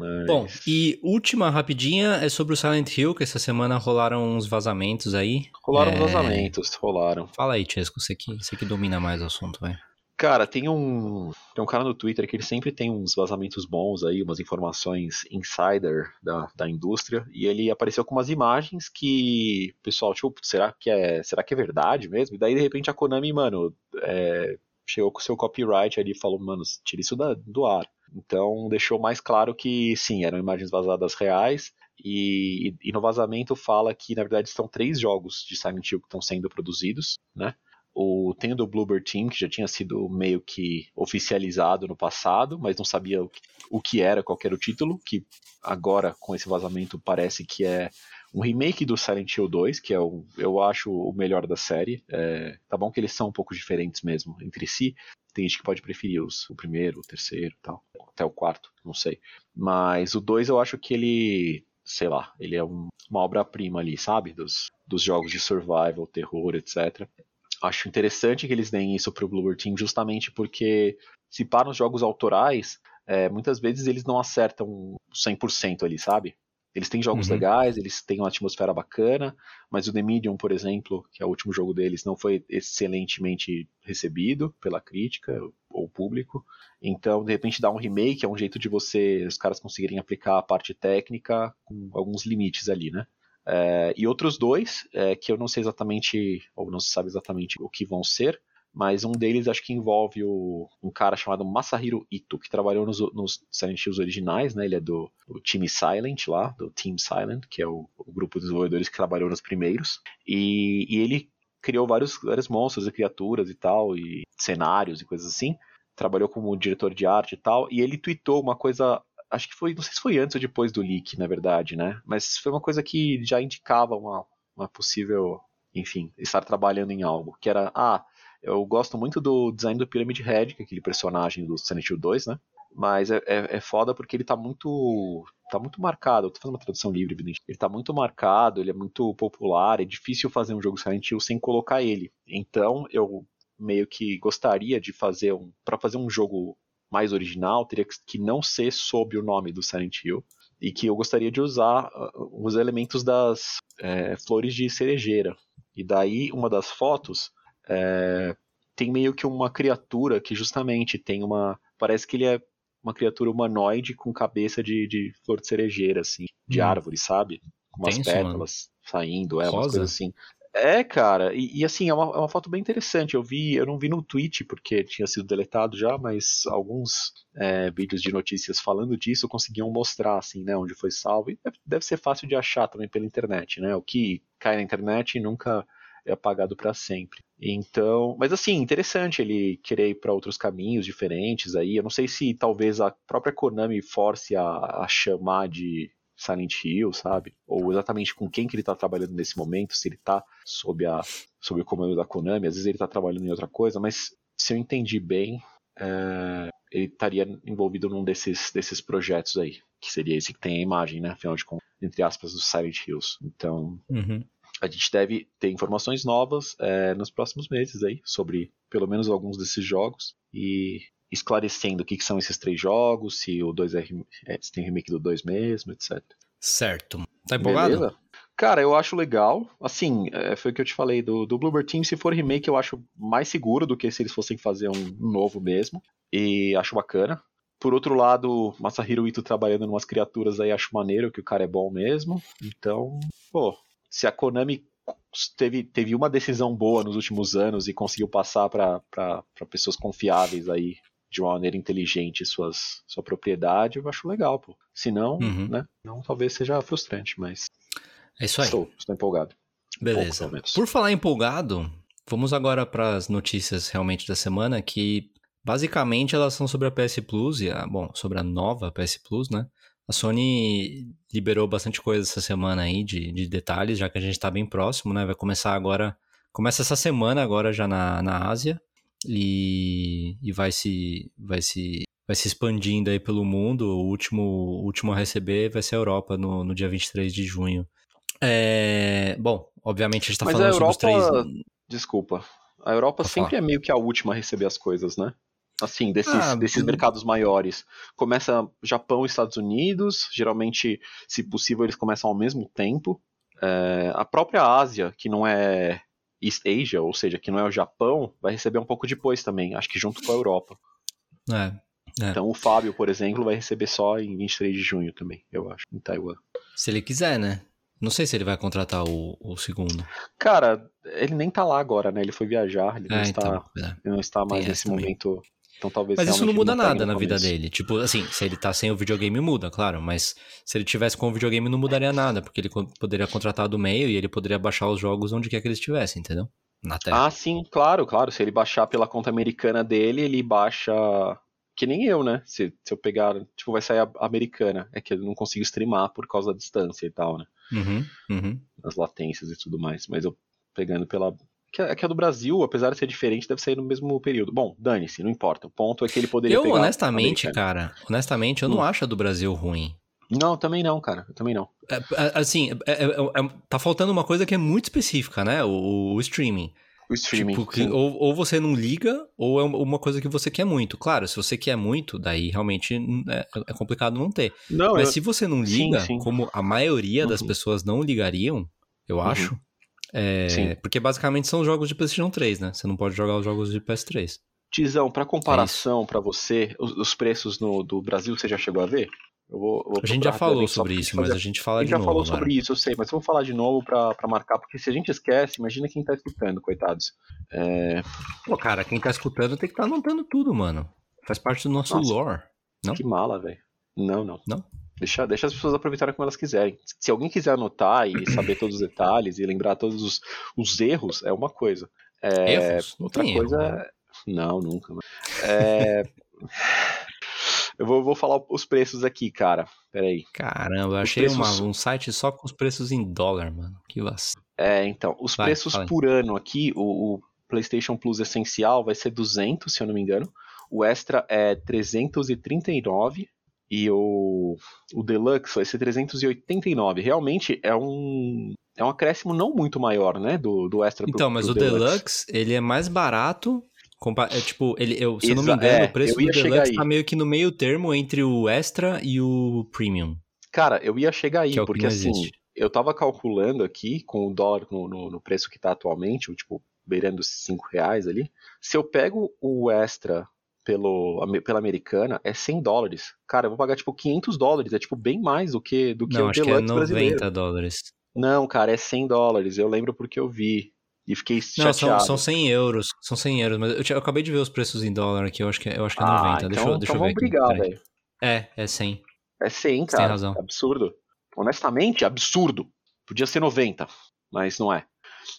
É. Bom, e última rapidinha é sobre o Silent Hill, que essa semana rolaram uns vazamentos aí.
Rolaram
é-
vazamentos, rolaram.
Fala aí, Chesco, você que, você que domina mais o assunto, vai.
Cara, tem um, tem um cara no Twitter que ele sempre tem uns vazamentos bons aí, umas informações insider da, da indústria, e ele apareceu com umas imagens que o pessoal, tipo, será que é, será que é verdade mesmo? E daí, de repente, a Konami, mano, é, chegou com o seu copyright ali e falou, mano, tira isso da- do ar. Então, deixou mais claro que, sim, eram imagens vazadas reais, E, e no vazamento fala que, na verdade, estão três jogos de Silent Hill que estão sendo produzidos, né? O, tem o do Bluebird Team, que já tinha sido meio que oficializado no passado, mas não sabia o que, o que era, qual era o título, que agora, com esse vazamento, parece que é um remake do Silent Hill 2, que é o, eu acho o melhor da série. É, tá bom que eles são um pouco diferentes mesmo entre si. Tem gente que pode preferir os, o primeiro, o terceiro tal. Até o quarto, não sei. Mas o 2 eu acho que ele, sei lá, ele é um, uma obra-prima ali, sabe? Dos, dos jogos de survival, terror, etc. Acho interessante que eles deem isso pro Bluebird Team justamente porque se para nos jogos autorais, é, muitas vezes eles não acertam 100% ali, sabe? Eles têm jogos uhum. legais, eles têm uma atmosfera bacana, mas o The Medium, por exemplo, que é o último jogo deles, não foi excelentemente recebido pela crítica ou público. Então, de repente, dar um remake é um jeito de você, os caras conseguirem aplicar a parte técnica com alguns limites ali, né? É, e outros dois, é, que eu não sei exatamente, ou não se sabe exatamente o que vão ser, mas um deles acho que envolve o, um cara chamado Masahiro Ito, que trabalhou nos, nos Silent Hills originais, né? Ele é do, do time Silent lá, do Team Silent, que é o, o grupo de desenvolvedores que trabalhou nos primeiros. E, e, ele criou vários, vários monstros e criaturas e tal, e cenários e coisas assim. Trabalhou como diretor de arte e tal, e ele tweetou uma coisa acho que foi, não sei se foi antes ou depois do leak, na verdade, né? Mas foi uma coisa que já indicava uma, uma possível, enfim, estar trabalhando em algo, que era, ah, eu gosto muito do design do Pyramid Head, que é aquele personagem do Silent Hill 2, né? Mas é, é, é, foda porque ele tá muito. tá muito marcado. Eu tô fazendo uma tradução livre, evidente. Ele tá muito marcado, ele é muito popular, é difícil fazer um jogo Silent Hill sem colocar ele. Então, eu meio que gostaria de fazer um. para fazer um jogo mais original, teria que não ser sob o nome do Silent Hill. E que eu gostaria de usar uh, os elementos das é, flores de cerejeira. E daí, uma das fotos é, tem meio que uma criatura que justamente tem uma. Parece que ele é uma criatura humanoide com cabeça de, de flor de cerejeira, assim, de hum. árvore, sabe? Com umas Tenso, pétalas mano. saindo, é, Rosa. umas coisas assim. É, cara, e, e, assim, é uma, é uma foto bem interessante. Eu vi, eu não vi no tweet porque tinha sido deletado já, mas alguns é, vídeos de notícias falando disso conseguiam mostrar, assim, né, onde foi salvo. E deve, deve ser fácil de achar também pela internet, né? O que cai na internet nunca é apagado para sempre. Então, mas assim, interessante ele querer ir para outros caminhos diferentes aí. Eu não sei se talvez a própria Konami force a, a chamar de Silent Hill, sabe? Ou exatamente com quem que ele está trabalhando nesse momento, se ele está sob, a, sob o comando da Konami, às vezes ele está trabalhando em outra coisa, mas se eu entendi bem, é, ele estaria envolvido num desses, desses projetos aí, que seria esse que tem a imagem, né? Afinal de contas, entre aspas, dos Silent Hills. Então,
uhum
a gente deve ter informações novas é, nos próximos meses aí sobre pelo menos alguns desses jogos e esclarecendo o que, que são esses três jogos, se o 2 é, é, se tem remake do 2 mesmo, etc.
Certo. Tá empolgado? Beleza?
Cara, eu acho legal. Assim, é, foi o que eu te falei do, do Bluebird Team. Se for remake, eu acho mais seguro do que se eles fossem fazer um novo mesmo. E acho bacana. Por outro lado, Masahiro Ito trabalhando em umas criaturas aí, acho maneiro que o cara é bom mesmo. Então, pô, se a Konami teve, teve uma decisão boa nos últimos anos e conseguiu passar para pessoas confiáveis aí de uma maneira inteligente suas, sua propriedade, eu acho legal, pô. Se não, uhum. né? Não, talvez seja frustrante, mas.
É isso aí.
Estou, estou empolgado.
Beleza. Pouco, Por falar empolgado, vamos agora para as notícias realmente da semana, que basicamente elas são sobre a PS Plus e a, bom, sobre a nova PS Plus, né? A Sony liberou bastante coisa essa semana aí de, de detalhes, já que a gente está bem próximo, né? Vai começar agora. Começa essa semana agora já na, na Ásia e, e vai se vai se vai se expandindo aí pelo mundo. O último, o último a receber vai ser a Europa no, no dia 23 de junho. É, bom, obviamente a gente tá
Mas
falando
Europa,
sobre os três.
Desculpa. A Europa sempre falar. é meio que a última a receber as coisas, né? Assim, desses, ah, desses mercados maiores. Começa Japão e Estados Unidos, geralmente, se possível, eles começam ao mesmo tempo. É, a própria Ásia, que não é East Asia, ou seja, que não é o Japão, vai receber um pouco depois também, acho que junto com a Europa.
É, é.
Então o Fábio, por exemplo, vai receber só em 23 de junho também, eu acho, em Taiwan.
Se ele quiser, né? Não sei se ele vai contratar o, o segundo.
Cara, ele nem tá lá agora, né? Ele foi viajar, ele, não, é, está, então, é. ele não está mais nesse momento Então talvez
Mas isso não muda
pegue
nada na vida dele. Tipo, assim, se ele tá sem o videogame, muda, claro. Mas se ele tivesse com o videogame, não mudaria nada. Porque ele poderia contratar do meio e ele poderia baixar os jogos onde quer que ele estivesse, entendeu? Na Terra.
Ah, sim, claro, claro. Se ele baixar pela conta americana dele, ele baixa. Que nem eu, né? Se, se eu pegar. Tipo, vai sair a americana. É que eu não consigo streamar por causa da distância e tal, né?
Uhum, uhum.
As latências e tudo mais. Mas eu pegando pela. Que a, que a do Brasil, apesar de ser diferente, deve sair no mesmo período. Bom, dane-se, não importa. O ponto é que ele poderia
Eu, honestamente, cara, honestamente, eu não
Hum.
acho a do Brasil ruim.
Não, também não, cara. Eu também não.
É, é, assim, é- é- é- tá faltando uma coisa que é muito específica, né? O, o streaming.
O streaming.
Tipo, que
sim.
ou, ou você não liga, ou é uma coisa que você quer muito. Claro, se você quer muito, daí realmente hum, é, é complicado não ter.
Não,
Mas
eu-
se você não
Sim,
liga,
sim.
como a maioria das
Uhum.
pessoas não ligariam, eu acho. É,
Sim.
porque basicamente são jogos de PlayStation 3, né? Você não pode jogar os jogos de PS3.
Tizão,
É
pra comparação pra você, os, os preços no, do Brasil, você já chegou a ver? Eu vou, eu vou
A gente já falou sobre isso, mas a gente fala
A
de
gente já
novo
falou
agora.
sobre isso, eu sei, mas vamos falar de novo pra, pra marcar, porque se a gente esquece, imagina quem tá escutando, coitados. É,
Pô, cara, quem tá escutando tem que estar anotando tudo, mano. Faz parte do nosso
Nossa.
lore. Não?
Que mala, velho. Não, não.
Não?
Deixa, deixa as pessoas aproveitarem como elas quiserem. Se alguém quiser anotar e (clears throat) saber todos os detalhes e lembrar todos os, os erros, é uma coisa. É,
Erros? Não
outra coisa
erro, né?
é. Não, nunca. É, (laughs) Eu vou, vou falar os preços aqui, cara. Peraí.
Caramba, eu achei uma-
preços-
um site só com os preços em dólar, mano. Que vacilo.
É, então, os
Vai,
preços
aí.
por ano aqui, o, o PlayStation Plus essencial vai ser 200, se eu não me engano. O Extra é 339 e o, o Deluxe vai ser 389. Realmente é um é um acréscimo não muito maior, né, do, do Extra pro-
Então, mas
pro
o Deluxe, ele é mais barato. É, tipo, ele, eu, se eu não me
Exa-
engano,
é,
o preço do Deluxe tá meio que no meio termo entre o Extra e o Premium.
Cara, eu ia chegar aí,
é
porque assim,
existe.
eu tava calculando aqui com o dólar no, no, no preço que tá atualmente, o tipo, beirando os 5 reais ali. Se eu pego o extra pelo, pela americana, é 100 dólares. Cara, eu vou pagar tipo 500 dólares, é tipo bem mais do que, do que
Não,
o
acho que é
Deluxe
90
brasileiro.
dólares.
Não, cara, é 100 dólares, eu lembro porque eu vi. E fiquei
Não, são,
chateado.
são 100 euros. São 100 euros, mas eu, tinha- eu acabei de ver os preços em dólar aqui, eu acho que, é- eu acho que é
ah,
90.
então,
deixa eu, deixa
então
eu ver aqui.
brigar, velho.
É, é 100.
É 100,
Você tem
cara.
razão.
Absurdo. Honestamente, absurdo. Podia ser 90, mas não é.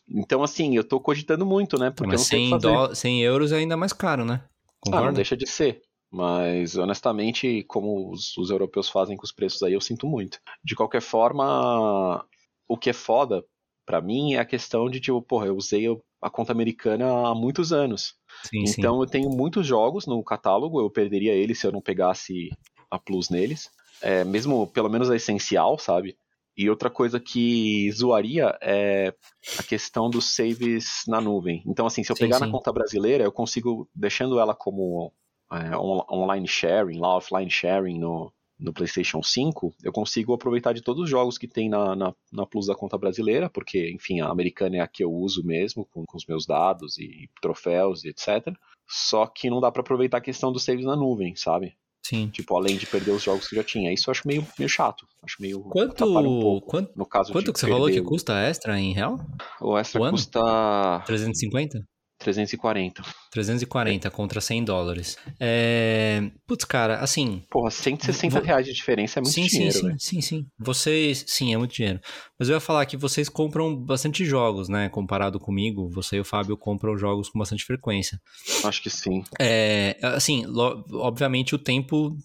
Então, assim, eu tô cogitando muito, né? Porque
mas
eu não sei o
100,
que fazer.
dó- 100 euros é ainda mais caro, né?
Ah, não
Concorda?
deixa de ser. Mas, honestamente, como os, os europeus fazem com os preços aí, eu sinto muito. De qualquer forma, o que é foda pra mim é a questão de, tipo, porra, eu usei a conta americana há muitos anos.
sim, sim.
Então eu tenho muitos jogos no catálogo, eu perderia eles se eu não pegasse a Plus neles. É, mesmo, pelo menos a essencial, sabe? E outra coisa que zoaria é a questão dos saves na nuvem. Então, assim, se eu
Sim,
pegar
sim.
na conta brasileira, eu consigo, deixando ela como é, on- online sharing, lá offline sharing no, no PlayStation 5, eu consigo aproveitar de todos os jogos que tem na, na, na Plus da conta brasileira, porque, enfim, a americana é a que eu uso mesmo, com, com os meus dados e troféus e etc. Só que não dá pra aproveitar a questão dos saves na nuvem, sabe?
Sim.
Tipo, além de perder os jogos que já tinha. Isso eu acho meio, meio chato. Acho meio.
Quanto,
um pouco.
quanto,
No caso
quanto que você falou que custa extra em real?
O extra
o
custa
350?
340.
340 contra 100 dólares. É... Putz, cara, assim.
Porra, 160
Vou-
reais de diferença é muito
sim,
dinheiro,
sim, sim, sim, sim. Vocês. Sim, é muito dinheiro. Mas eu ia falar que vocês compram bastante jogos, né? Comparado comigo, você e o Fábio compram jogos com bastante frequência.
Acho que sim.
É, assim, lo- obviamente o tempo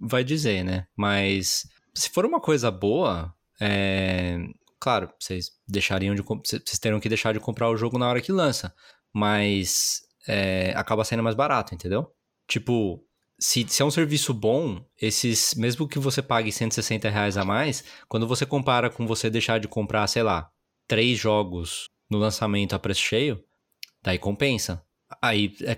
vai dizer, né? Mas se for uma coisa boa, é, claro, vocês deixariam de vocês teriam que deixar de comprar o jogo na hora que lança, mas é, acaba saindo mais barato, entendeu? Tipo, se, se é um serviço bom, esses, mesmo que você pague 160 reais a mais, quando você compara com você deixar de comprar, sei lá, três jogos no lançamento a preço cheio, daí compensa. Aí é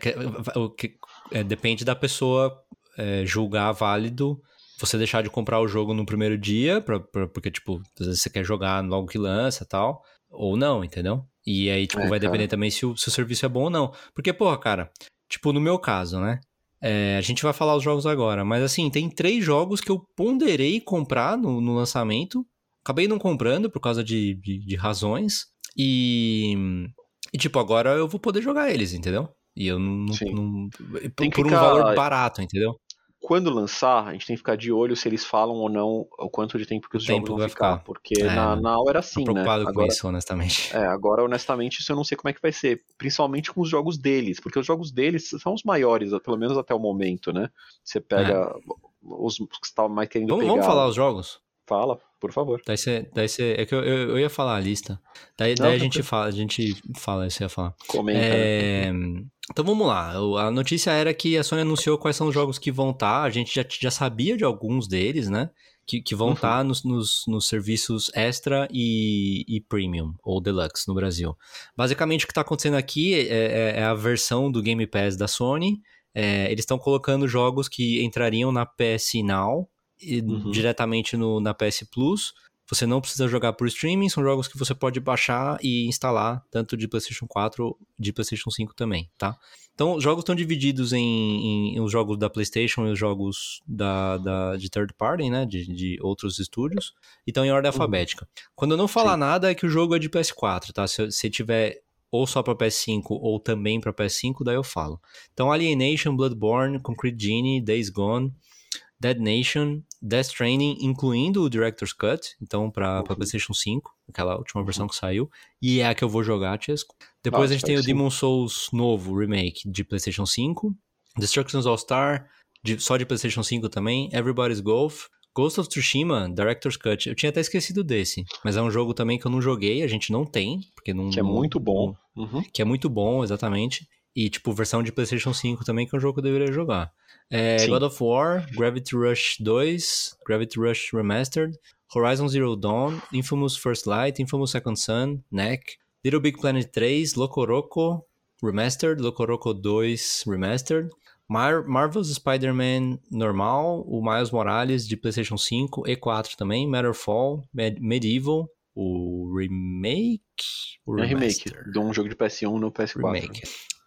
é, depende da pessoa é, julgar válido você deixar de comprar o jogo no primeiro dia, pra- pra- porque, tipo, às vezes você quer jogar logo que lança tal, ou não, entendeu? E aí, tipo,
É,
vai
cara.
depender também se o, se o serviço é bom ou não. Porque, porra, cara, tipo, no meu caso, né? É, a gente vai falar os jogos agora, mas assim, tem três jogos que eu ponderei comprar no, no lançamento, acabei não comprando por causa de, de, de razões, e, e, tipo, agora eu vou poder jogar eles, entendeu? E eu não. Não
Tem
por
que
um valor barato, entendeu?
Quando lançar, a gente tem que ficar de olho se eles falam ou não o quanto de tempo que os
O
jogos
tempo
vão ficar.
ficar.
Porque
É,
na,
né?
na hora era
Tô
assim, né?
preocupado com
Agora,
isso, honestamente.
É, agora, honestamente, isso eu não sei como é que vai ser. Principalmente com os jogos deles. Porque os jogos deles são os maiores, pelo menos até o momento, né? Você pega os que você tava mais querendo
É. Vamos,
pegar.
vamos falar os jogos?
Fala, por favor.
Daí você. Daí é que eu, eu, eu ia falar a lista. Daí,
Não,
daí a gente fala, a gente fala, isso ia falar.
Comenta. né?
Então vamos lá. A notícia era que a Sony anunciou quais são os jogos que vão estar. A gente já, já sabia de alguns deles, né? Que, que vão
Uhum.
estar nos, nos, nos serviços Extra e, e Premium, ou Deluxe no Brasil. Basicamente o que está acontecendo aqui é, é- é a versão do Game Pass da Sony. É, eles estão colocando jogos que entrariam na PS Now e
Uhum.
diretamente no, na PS Plus. Você não precisa jogar por streaming, são jogos que você pode baixar e instalar, tanto de PlayStation 4 de PlayStation 5 também, tá? Então, os jogos estão divididos em, em- os jogos da PlayStation e os jogos da, da- de third party, né? De, de outros estúdios, e estão em ordem alfabética. Quando eu não falar
Sim.
nada, é que o jogo é de PS4, tá? Se, se tiver ou só para PS5 ou também para PS5, daí eu falo. Então, Alienation, Bloodborne, Concrete Genie, Days Gone, Dead Nation, Death Stranding, incluindo o Director's Cut, então para
Uhum.
PlayStation 5, aquela última versão que saiu, e é a que eu vou jogar, Chesco. Depois
Ah,
a gente tem o Demon Souls novo, remake, de PlayStation 5, Destructions All-Star, só de PlayStation 5 também, Everybody's Golf, Ghost of Tsushima, Director's Cut. Eu tinha até esquecido desse, mas é um jogo também que eu não joguei, a gente não tem, porque não.
Que é muito bom. Uhum.
que é muito bom, exatamente. E, tipo, versão de PlayStation 5 também, que é um jogo que eu deveria jogar. É. God of War, Gravity Rush 2, Gravity Rush Remastered, Horizon Zero Dawn, Infamous First Light, Infamous Second Son, Neck, Little Big Planet 3, Locoroco Remastered, Locoroco 2 Remastered, Mar Marvel's Spider-Man normal, o Miles Morales de PlayStation 5 e 4 também, Matterfall, Med Medieval, o remake, o
É remake de um jogo de PS1 no PS4.
Remake.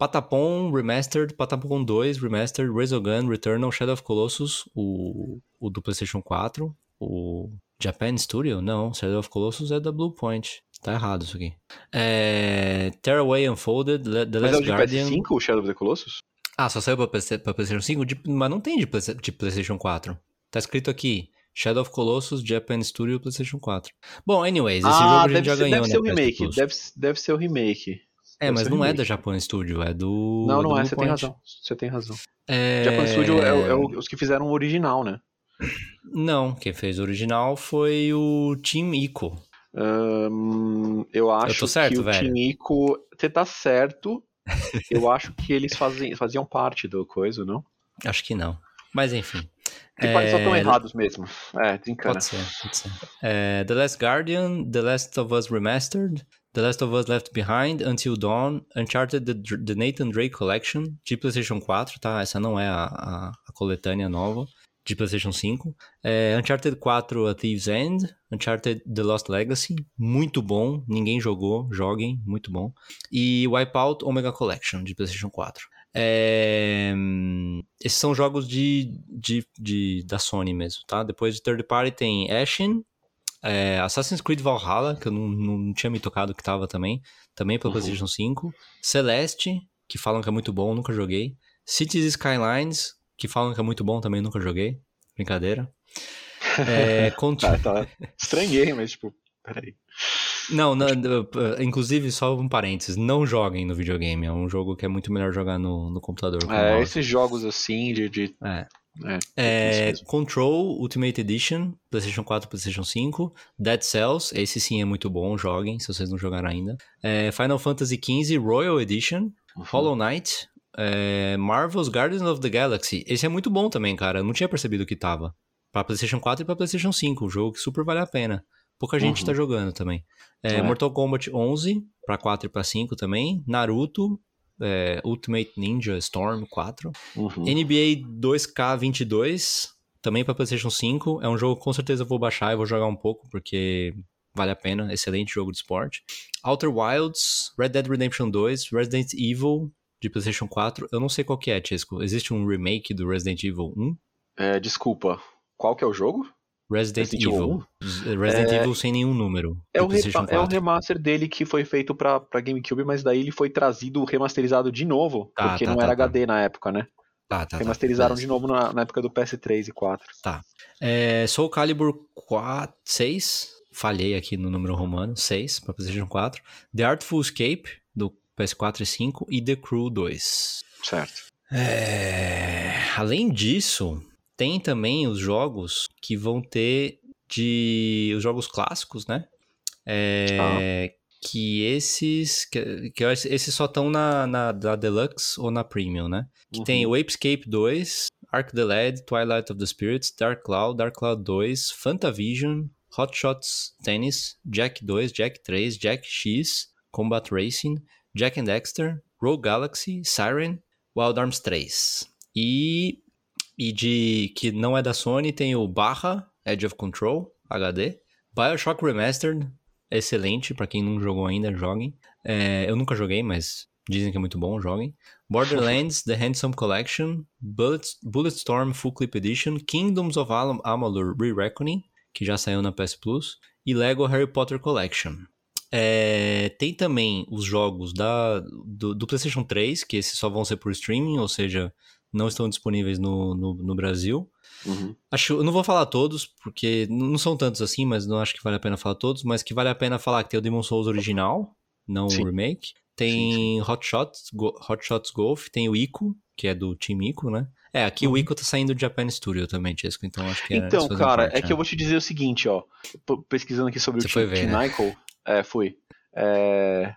Patapon Remastered, Patapon 2 Remastered, Resogun, Returnal, Shadow of Colossus, o, o do PlayStation 4, o Japan Studio? Não, Shadow of Colossus é da Bluepoint. Tá errado isso aqui. É, Tearaway Unfolded, The
Mas é
Last
o de
Guardian.
PS5, o Shadow of the Colossus?
Ah, só saiu pra, PC, pra PlayStation 5? De- mas não tem de, de PlayStation 4. Tá escrito aqui. Shadow of Colossus, Japan Studio, PlayStation 4. Bom, anyways, esse jogo a gente
Ah,
já
ser,
ganhou,
deve
né?
ser o
PS
remake. Deve, deve ser o remake.
É, mas não é da Japan Studio, é do.
Não,
do
não é, você tem razão. Você tem razão.
É...
Japan Studio é, é os que fizeram o original, né?
Não, quem fez o original foi o Team Ico.
Eu acho
tô certo,
que o
velho?
Tinico. Você tá certo. eu acho que eles faziam, faziam parte do coisa, não?
Acho que não. Mas enfim.
Eles só estão
É,
errados mesmo. É, desencana.
Pode ser, pode ser. É, The Last Guardian, The Last of Us Remastered, The Last of Us Left Behind, Until Dawn, Uncharted The, The Nathan Drake Collection, de PlayStation 4, tá? Essa não é a, a, a coletânea nova, de PlayStation 5. É, Uncharted 4 A Thief's End, Uncharted The Lost Legacy, muito bom, ninguém jogou, joguem, muito bom. E Wipeout Omega Collection, de PlayStation 4. É, esses são jogos de, de, de- da Sony mesmo, tá? Depois de third party tem Ashen, é, Assassin's Creed Valhalla, que eu não, não tinha me tocado que tava também, também pela
Uhum.
PlayStation 5. Celeste, que falam que é muito bom, nunca joguei. Cities Skylines, que falam que é muito bom, também nunca joguei. Brincadeira. É, (laughs) Contr-
Tá, tá. Estranhei, mas tipo, peraí.
Não, inclusive, só um parênteses, não joguem no videogame, é um jogo que é muito melhor jogar no, no computador. com
É, esses jogos assim de. de
É.
é,
É,
mesmo.
Control Ultimate Edition, PlayStation 4, PlayStation 5. Dead Cells, esse sim é muito bom, joguem se vocês não jogaram ainda. É, Final Fantasy XV Royal Edition.
Uhum.
Hollow Knight. é, Marvel's Guardians of the Galaxy. Esse é muito bom também, cara. Eu não tinha percebido que tava. Pra PlayStation 4 e pra PlayStation 5. Um jogo que super vale a pena. Pouca gente
Uhum.
tá jogando também. É,
É.
Mortal Kombat 11 pra 4 e pra 5 também. Naruto. É, Ultimate Ninja Storm 4.
Uhum.
NBA 2K22, também para PlayStation 5. É um jogo que com certeza eu vou baixar e vou jogar um pouco, porque vale a pena. Excelente jogo de esporte. Outer Wilds, Red Dead Redemption 2, Resident Evil de PlayStation 4. Eu não sei qual que é, Chesco. Existe um remake do Resident Evil 1?
É, desculpa. Qual que é o jogo?
Resident,
Resident
Evil. Resident
É-
Evil sem nenhum número.
É o, é o
4.
remaster dele que foi feito pra, pra GameCube, mas daí ele foi trazido remasterizado de novo,
Tá,
porque
tá,
não
tá,
era
tá.
HD na época, né?
Tá, tá, tá.
Remasterizaram de novo na, na época do PS3 e 4.
É, Soul Calibur 4, 6. Falhei aqui no número romano. 6 para PlayStation 4. The Artful Escape, do PS4 e 5. E The Crew 2.
Certo.
É, Além disso, tem também os jogos que vão ter de. Os jogos clássicos, né? É, Que esses. Que, que esses só estão na, na, na Deluxe ou na Premium, né? Que
Uhum.
tem o Apescape 2, Arc the Led, Twilight of the Spirits, Dark Cloud, Dark Cloud 2, Fantavision, Hot Shots Tennis, Jack 2, Jack 3, Jack X, Combat Racing, Jack and Dexter, Rogue Galaxy, Siren, Wild Arms 3. E, e de que não é da Sony, tem o Barra, Edge of Control, HD, Bioshock Remastered, excelente, pra quem não jogou ainda, joguem. É, eu nunca joguei, mas dizem que é muito bom, joguem. Borderlands, The Handsome Collection, Bullet, Bulletstorm Full Clip Edition, Kingdoms of Am- Amalur Re-Reckoning, que já saiu na PS Plus, e Lego Harry Potter Collection. É, tem também os jogos da, do, do PlayStation 3, que esses só vão ser por streaming, ou seja, não estão disponíveis no, no, no Brasil.
Uhum.
Acho, eu não vou falar todos, porque não são tantos assim, mas não acho que vale a pena falar todos, mas que vale a pena falar que tem o Demon Souls original, não
Sim.
o remake. Tem Hot Shots, Go- Hot Shots Golf, tem o Ico, que é do Team Ico, né? É, aqui o
Uhum.
Ico tá saindo do Japan Studio também, Chesco, então acho que é
Então, cara,
parte,
é que
né?
eu vou te dizer o seguinte, ó. Pesquisando aqui sobre
Você
o Team Team
né?
É, fui. É,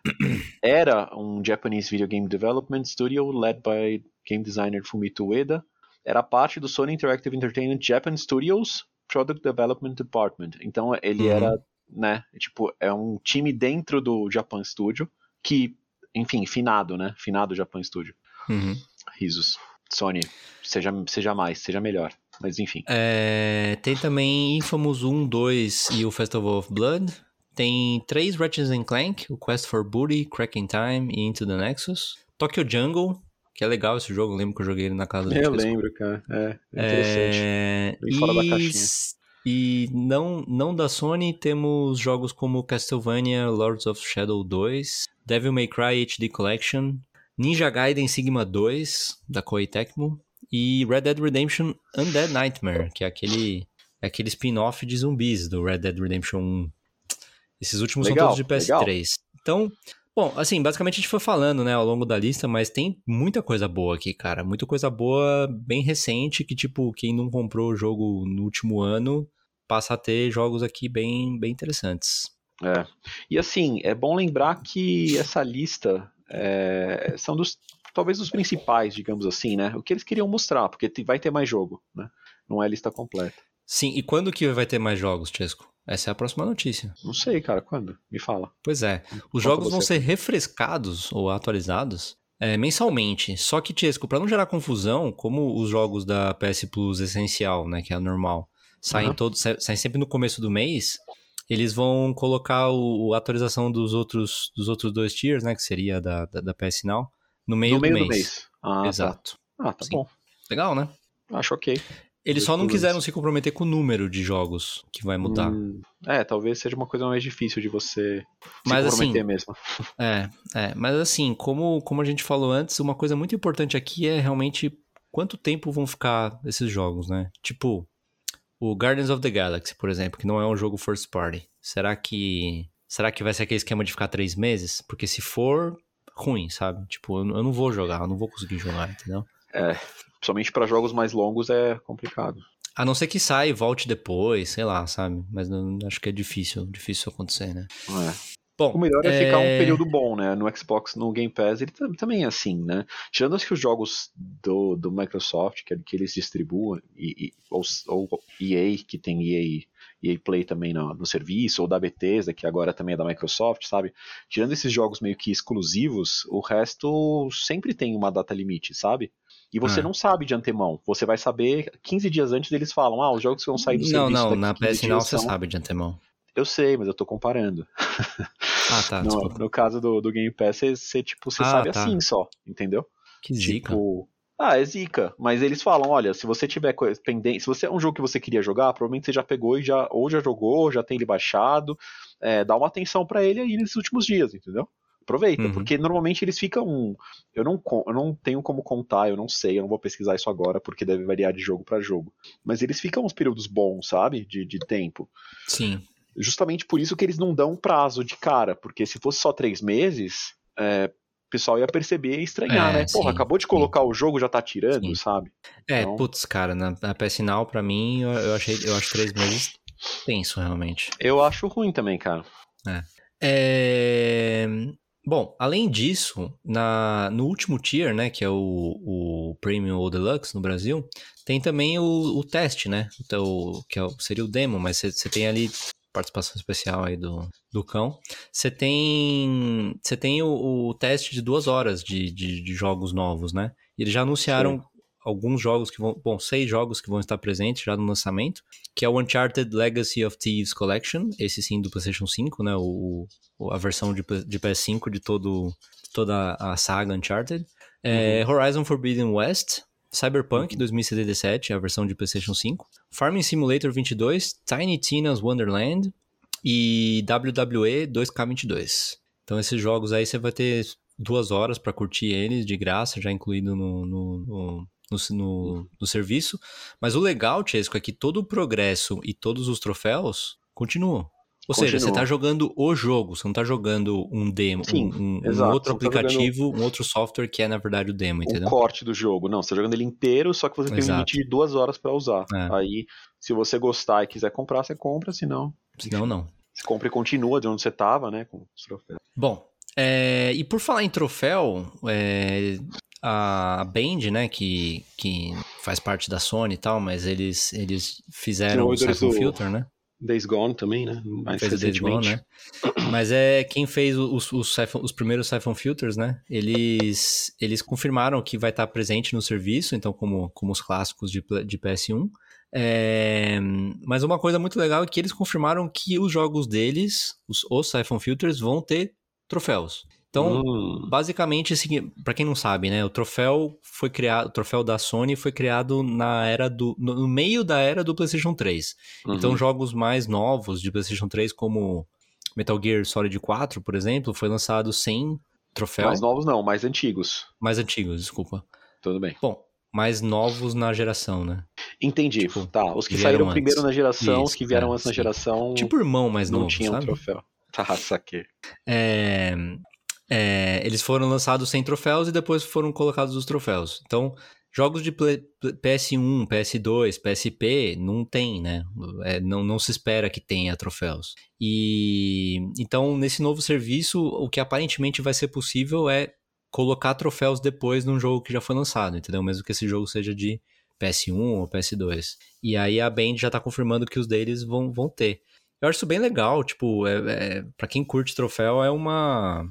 era um Japanese Video Game Development Studio led by game designer Fumito Ueda. Era parte do Sony Interactive Entertainment Japan Studios Product Development Department. Então ele
Uhum.
era, né, tipo, é um time dentro do Japan Studio que, enfim, finado, né? Finado Japan Studio.
Uhum.
Risos. Sony, seja, seja mais, seja melhor. Mas enfim.
É, tem também Infamous 1, 2 e o Festival of Blood. Tem três Ratchet and Clank, o Quest for Booty, Cracking Time e Into the Nexus. Tokyo Jungle, que é legal esse jogo, eu lembro que eu joguei ele na casa do
Eu
Chesco.
lembro, cara. É, é interessante.
É,
Bem fora da
e,
caixinha.
E não, não da Sony, temos jogos como Castlevania Lords of Shadow 2, Devil May Cry HD Collection, Ninja Gaiden Sigma 2, da Koei Tecmo, e Red Dead Redemption Undead Nightmare, que é aquele, é aquele spin-off de zumbis do Red Dead Redemption 1. Esses últimos
Legal,
são todos de PS3. Então, bom, assim, basicamente a gente foi falando, né, ao longo da lista, mas tem muita coisa boa aqui, cara. Muita coisa boa, bem recente, que, tipo, quem não comprou o jogo no último ano passa a ter jogos aqui bem, bem interessantes.
É. E assim, é bom lembrar que essa lista é, são dos talvez dos principais, digamos assim, né? O que eles queriam mostrar, porque vai ter mais jogo, né? Não é a lista completa.
Sim, e quando que vai ter mais jogos, Chesco? Essa é a próxima notícia.
Não sei, cara, quando? Me fala.
Pois é. Os
Conta
jogos vão
você.
ser refrescados ou atualizados é, mensalmente. Só que, Chesco, pra não gerar confusão, como os jogos da PS Plus essencial, né, que é a normal, saem
Uhum.
todos, sa- saem sempre no começo do mês, eles vão colocar o, a atualização dos outros, dos outros dois tiers, né, que seria da, da, da PS Now, no meio,
no meio
do,
do
mês.
mês. Ah, tá.
Exato.
Ah, tá
Sim.
bom.
Legal, né?
Acho ok.
Eles só não quiseram se comprometer com o número de jogos que vai mudar.
Hum, é, talvez seja uma coisa mais difícil de você
Mas,
se
assim,
comprometer mesmo. (laughs)
É, é, mas assim, como, como a gente falou antes, uma coisa muito importante aqui é realmente quanto tempo vão ficar esses jogos, né? Tipo, o Guardians of the Galaxy, por exemplo, que não é um jogo first party. Será que será que vai ser aquele esquema de ficar três meses? Porque se for, ruim, sabe? Tipo, eu, eu não vou jogar, eu não vou conseguir jogar, entendeu?
É, principalmente para jogos mais longos é complicado.
A não ser que saia e volte depois, sei lá, sabe? Mas não, acho que é difícil, difícil acontecer, né?
É.
Bom,
O melhor é, ficar um
é-
período bom, né? No Xbox, no Game Pass, ele tam- também é assim, né? Tirando acho que os jogos do, do Microsoft, que, que eles distribuem, e, e- ou, ou EA, que tem EA, EA Play também no, no serviço, ou da Bethesda, que agora também é da Microsoft, sabe? Tirando esses jogos meio que exclusivos, o resto sempre tem uma data limite, sabe? E você
É.
não sabe de antemão. Você vai saber 15 dias antes deles falam, ah, os jogos que vão sair do
Não,
serviço
não,
daqui
na
15
PS Now
dias
você
são-
sabe de antemão.
Eu sei, mas eu tô comparando.
Ah, tá, (laughs)
no,
desculpa.
no caso do, do Game Pass, você, você, tipo, você
Ah,
sabe
tá.
assim só, entendeu?
Que zica.
Tipo, Ah, é zica. Mas eles falam, olha, se você tiver pendente, se você é um jogo que você queria jogar, provavelmente você já pegou e já ou já jogou, ou já tem ele baixado. É, dá uma atenção para ele aí nesses últimos dias, entendeu? Aproveita, uhum. porque normalmente eles ficam. Eu não, eu não tenho como contar, eu não sei, eu não vou pesquisar isso agora, porque deve variar de jogo para jogo. Mas eles ficam uns períodos bons, sabe? De, de tempo.
Sim.
Justamente por isso que eles não dão prazo de cara, porque se fosse só três meses, é, o pessoal ia perceber e estranhar, é, né? Porra, sim, acabou de colocar sim. o jogo, já tá tirando, sim. sabe?
É, então... putz, cara, na, na PS Now, pra mim, eu, eu, achei, eu acho três meses tenso, realmente.
Eu acho ruim também, cara.
É. É... Bom, além disso, na, no último tier, né, que é o, o Premium ou Deluxe no Brasil, tem também o, o teste, né, então, que é, seria o demo, mas você tem ali participação especial aí do, do cão. Você tem, você tem o, o, teste de duas horas de, de, de, jogos novos, né? E eles já anunciaram Sim. Alguns jogos que vão, bom, seis jogos que vão estar presentes já no lançamento, que é o Uncharted Legacy of Thieves Collection, esse sim do PlayStation 5, né? O, a versão de, de PS5 de todo, toda a saga Uncharted. É, uhum. Horizon Forbidden West, Cyberpunk 2077, uhum. a versão de PlayStation 5. Farming Simulator 22, Tiny Tina's Wonderland e WWE 2K22. Então esses jogos aí você vai ter duas horas para curtir eles de graça, já incluído no, no, no no, no, no, serviço. Mas o legal, Chesco, é que todo o progresso e todos os troféus continuam. Ou Continua. seja, você está jogando o jogo, você não está jogando um demo, Sim, um, um, um outro tá aplicativo, tá um outro software que é, na verdade, o demo, entendeu?
O corte do jogo. Não, você está jogando ele inteiro, só que você tem um limite de duas horas para usar. É. Aí, se você gostar e quiser comprar, você compra, senão...
Senão, não.
Você compra e continua de onde você estava, né, com os troféus.
Bom, é, e por falar em troféu, é, a Band, né, que, que faz parte da Sony e tal, mas eles, eles fizeram o Siphon Filter, né?
Days Gone também, né?
Mais fez Days Gone, né? Mas é quem fez os, os, os primeiros Siphon Filters, né? Eles, eles confirmaram que vai estar presente no serviço, então como, como os clássicos de, de PS1. É, mas uma coisa muito legal é que eles confirmaram que os jogos deles, os, os Siphon Filters, vão ter troféus. Então, hum. basicamente, assim, para quem não sabe, né, o troféu foi criado, o troféu da Sony foi criado na era do no meio da era do PlayStation 3. Uhum. Então, jogos mais novos de PlayStation 3 como Metal Gear Solid 4, por exemplo, foi lançado sem troféu.
Mais novos não, mais antigos.
Mais antigos, desculpa.
Tudo bem.
Bom, mais novos na geração, né?
Entendi. Tipo, tá, os que saíram antes. primeiro na geração, Isso, os que vieram é, antes na geração.
Tipo irmão mais
não
novo,
tinham
sabe?
troféu. (laughs) Tá, saquei.
É, é, eles foram lançados sem troféus e depois foram colocados os troféus. Então, jogos de PS1, PS2, PSP não tem, né? É, não, não se espera que tenha troféus. E então, nesse novo serviço, o que aparentemente vai ser possível é colocar troféus depois num jogo que já foi lançado, entendeu? Mesmo que esse jogo seja de PS1 ou PS2. E aí a Band já tá confirmando que os deles vão, vão ter. Eu acho isso bem legal, tipo, é, é, para quem curte troféu é uma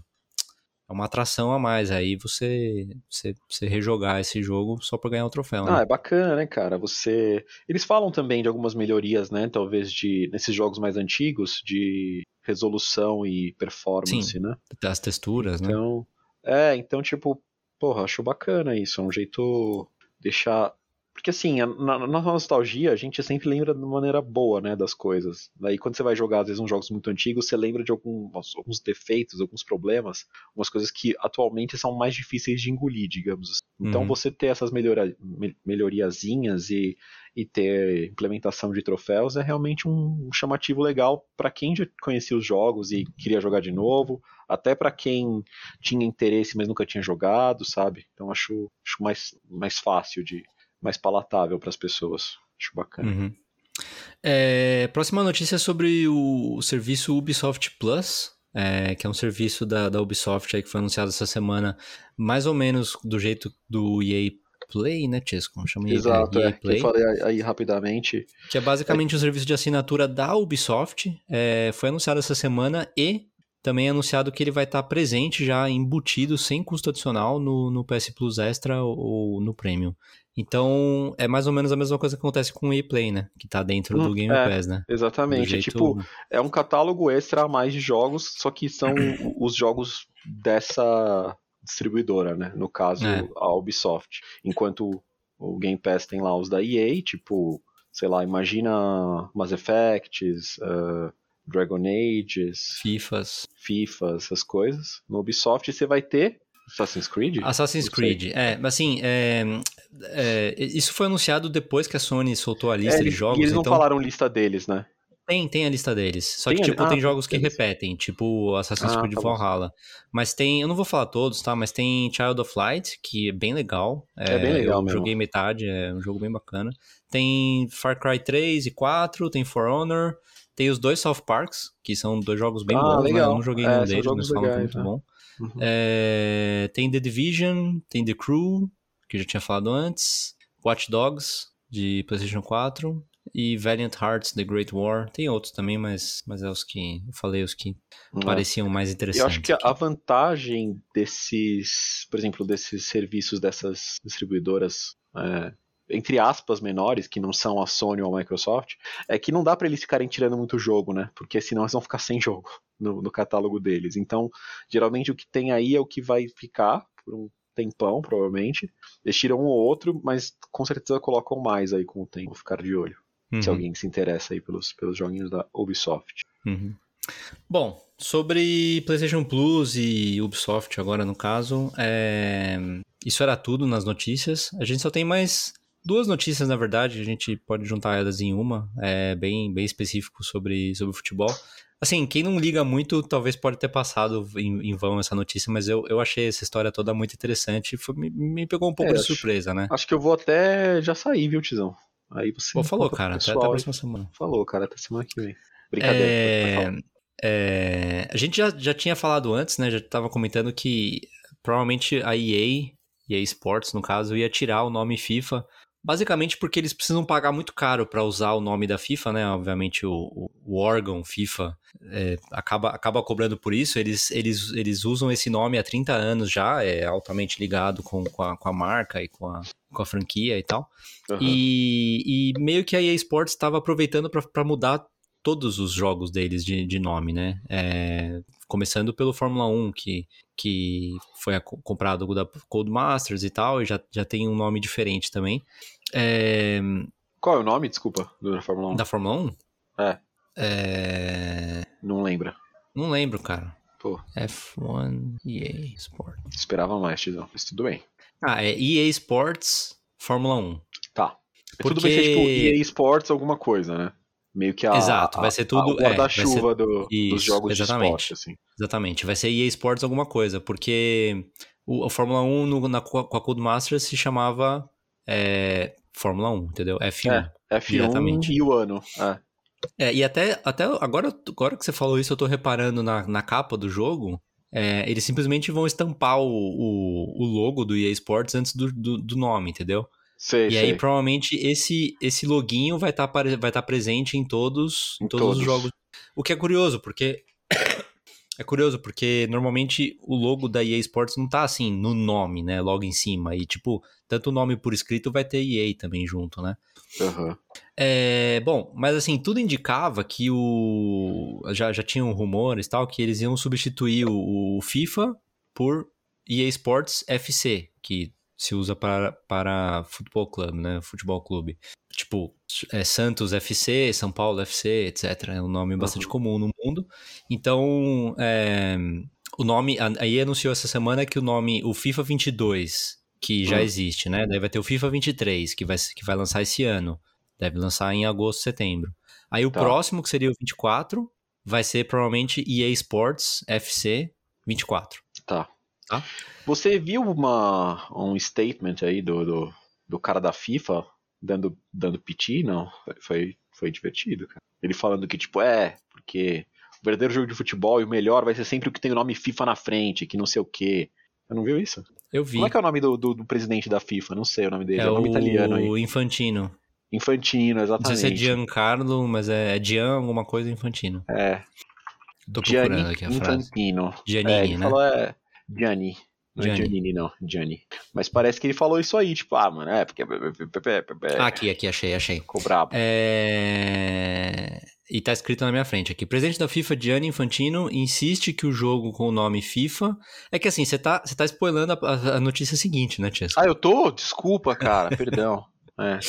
é uma atração a mais. Aí você, você, você rejogar esse jogo só para ganhar o troféu. Né?
Ah, é bacana, né, cara? Você. Eles falam também de algumas melhorias, né? Talvez de nesses jogos mais antigos de resolução e performance,
Sim,
né?
Das texturas,
então,
né?
Então, é, então tipo, porra, acho bacana isso. É um jeito deixar porque assim, na, na, nostalgia, a gente sempre lembra de maneira boa, né, das coisas. Daí quando você vai jogar, às vezes, uns jogos muito antigos, você lembra de alguns, alguns defeitos, alguns problemas, algumas coisas que atualmente são mais difíceis de engolir, digamos assim. Então uhum. você ter essas melhora, melhoriazinhas e, e ter implementação de troféus é realmente um, um chamativo legal para quem já conhecia os jogos e queria jogar de novo, até para quem tinha interesse, mas nunca tinha jogado, sabe? Então acho, acho mais, mais fácil de, mais palatável para as pessoas. Acho bacana.
Uhum. É, próxima notícia é sobre o serviço Ubisoft Plus, é, que é um serviço da, da Ubisoft aí que foi anunciado essa semana, mais ou menos do jeito do EA Play, né, Chesco?
Chama Exato, EA, EA é, Play. eu falei aí rapidamente.
Que é basicamente é. um serviço de assinatura da Ubisoft. É, foi anunciado essa semana e também é anunciado que ele vai estar presente já embutido sem custo adicional no, no PS Plus Extra ou no Premium. Então, é mais ou menos a mesma coisa que acontece com o ePlay, né? Que tá dentro hum, do Game
é,
Pass, né?
Exatamente. Jeito... Tipo, é um catálogo extra a mais de jogos, só que são (clears throat) os jogos dessa distribuidora, né? No caso,
É.
a Ubisoft. Enquanto o Game Pass tem lá os da EA, tipo, sei lá, imagina Mass Effects, uh, Dragon Ages,
FIFAs.
FIFA, essas coisas. No Ubisoft você vai ter Assassin's Creed?
Assassin's. Creed. É, mas assim, é, é, isso foi anunciado depois que a Sony soltou a lista
É,
de jogos.
e eles não
então
falaram lista deles, né?
tem, tem a lista deles. Só
Tem
que, tipo,
Ah,
tem jogos que repetem, tipo Assassin's
Ah,
Creed
tá.
Valhalla. Mas tem, eu não vou falar todos, tá? Mas tem Child of Light, que é bem legal.
É bem legal
Eu
mesmo.
joguei metade, é um jogo bem bacana. Tem Far Cry 3 e 4, tem For Honor. Tem os dois South Parks, que são dois jogos bem
Ah,
bons, né? Eu
legal.
não joguei
É,
nenhum deles, mas falam que é muito
né?
bom.
Uhum.
É, tem The Division, tem The Crew, que eu já tinha falado antes. Watch Dogs, de PlayStation 4. E Valiant Hearts, The Great War. Tem outros também, mas, mas é os que eu falei, os que
É.
pareciam mais interessantes.
Eu acho que a
aqui.
a vantagem desses, por exemplo, desses serviços dessas distribuidoras, é, entre aspas, menores, que não são a Sony ou a Microsoft, é que não dá pra eles ficarem tirando muito jogo, né? Porque senão eles vão ficar sem jogo no, no catálogo deles. Então, geralmente o que tem aí é o que vai ficar por um tempão, provavelmente. Eles tiram um ou outro, mas com certeza colocam mais aí com o tempo, vou ficar de olho. Se
Uhum,
alguém se interessa aí pelos, pelos joguinhos da Ubisoft.
uhum. Bom, sobre PlayStation Plus e Ubisoft agora no caso, é, isso era tudo nas notícias. A gente só tem mais duas notícias, na verdade, a gente pode juntar elas em uma, é bem, bem específico sobre, sobre futebol. Assim, quem não liga muito, talvez pode ter passado em, em vão essa notícia, mas eu, eu achei essa história toda muito interessante e foi- me, me pegou um pouco
É,
de
acho-
surpresa, né?
Acho que eu vou até já sair, viu, Tizão? Aí você.
Pô, falou, cara, até, até a próxima semana.
Falou, cara, até semana que vem. Brincadeira.
É, é, a gente já, já tinha falado antes, né? Já tava comentando que provavelmente a EA, EA Sports no caso, ia tirar o nome FIFA, basicamente porque eles precisam pagar muito caro para usar o nome da FIFA, né? Obviamente o, o- órgão FIFA é, acaba, acaba cobrando por isso. Eles, eles, eles usam esse nome há 30 anos já, é altamente ligado com, com, a, com a marca e com a, com a franquia e tal.
Aham.
E, e meio que a EA Sports estava aproveitando para mudar todos os jogos deles de, de nome, né? É, começando pelo Fórmula 1, que, que foi a- comprado da Codemasters e tal, e já, já tem um nome diferente também. É,
Qual é o nome, desculpa, do Fórmula 1?
da Fórmula 1?
É.
É,
Não lembra.
não lembro, cara.
Pô,
F1 EA Sports.
esperava mais, Tizão. Mas tudo bem.
Ah, é EA Sports Fórmula 1.
Tá.
Porque-
Tudo vai ser tipo EA Sports alguma coisa, né? Meio que a,
Exato, vai ser tudo-
a,
é,
guarda-chuva do-
Isso,
dos jogos
exatamente.
de esporte, assim.
Exatamente, vai ser EA Sports alguma coisa, porque o, a Fórmula 1 no, na, com a Codemasters se chamava é, Fórmula 1, entendeu? F1.
É, F1
Diretamente.
e o ano. É.
É, e até, até agora, agora que você falou isso, eu tô reparando na, na capa do jogo, é, eles simplesmente vão estampar o, o, o logo do EA Sports antes do, do, do nome, entendeu?
Sei,
E
sei.
aí, provavelmente, esse, esse loginho vai estar vai tá presente em todos, em
Em
todos, os
todos.
jogos. O que é curioso, porque. (coughs) É curioso, porque normalmente o logo da EA Sports não tá assim no nome, né? Logo em cima. E, tipo, tanto o nome por escrito vai ter EA também junto, né?
Aham.
É, bom, mas assim, tudo indicava que o. Já, já tinham rumores e tal, que eles iam substituir o, o FIFA por EA Sports FC, que se usa para, para futebol clube, né? Futebol clube. Tipo, é Santos FC, São Paulo FC, etc. É um nome bastante
Uhum.
comum no mundo. Então, é, o nome. Aí anunciou essa semana que o nome, o FIFA 22, que já
Hum.
existe, né? Daí vai ter o FIFA 23, que vai, que vai lançar esse ano. Deve lançar em agosto, setembro. Aí o
Tá.
próximo, que seria o 24, vai ser provavelmente EA Sports FC 24.
Tá.
Tá.
Você viu uma, um statement aí do, do, do cara da FIFA dando, dando piti? Não. Foi- Foi, divertido, cara. Ele falando que, tipo, é, porque o verdadeiro jogo de futebol e o melhor vai ser sempre o que tem o nome FIFA na frente, que não sei o quê. Você não viu isso?
Eu vi.
Como é que é o nome do, do, do presidente da FIFA? Não sei o nome dele. É,
É
o nome italiano aí.
o Infantino.
Infantino,
Não
exatamente.
sei se é Giancarlo, mas é Gian alguma coisa Infantino.
É,
Tô procurando
Gianni
aqui a frase.
Infantino.
Giannini,
é, ele
né?
falou é Gianni. Não é
Gianni.
Giannini, não. Gianni. Mas parece que ele falou isso aí, tipo, ah, mano, é porque.
Ah, aqui, aqui, achei, achei.
Ficou brabo.
É... E tá escrito na minha frente aqui. Presidente da FIFA, Gianni Infantino, insiste que o jogo com o nome FIFA. É que assim, você tá, tá spoilando a, a notícia seguinte, né, Tia?
Ah, eu tô? Desculpa, cara, (laughs) perdão. É.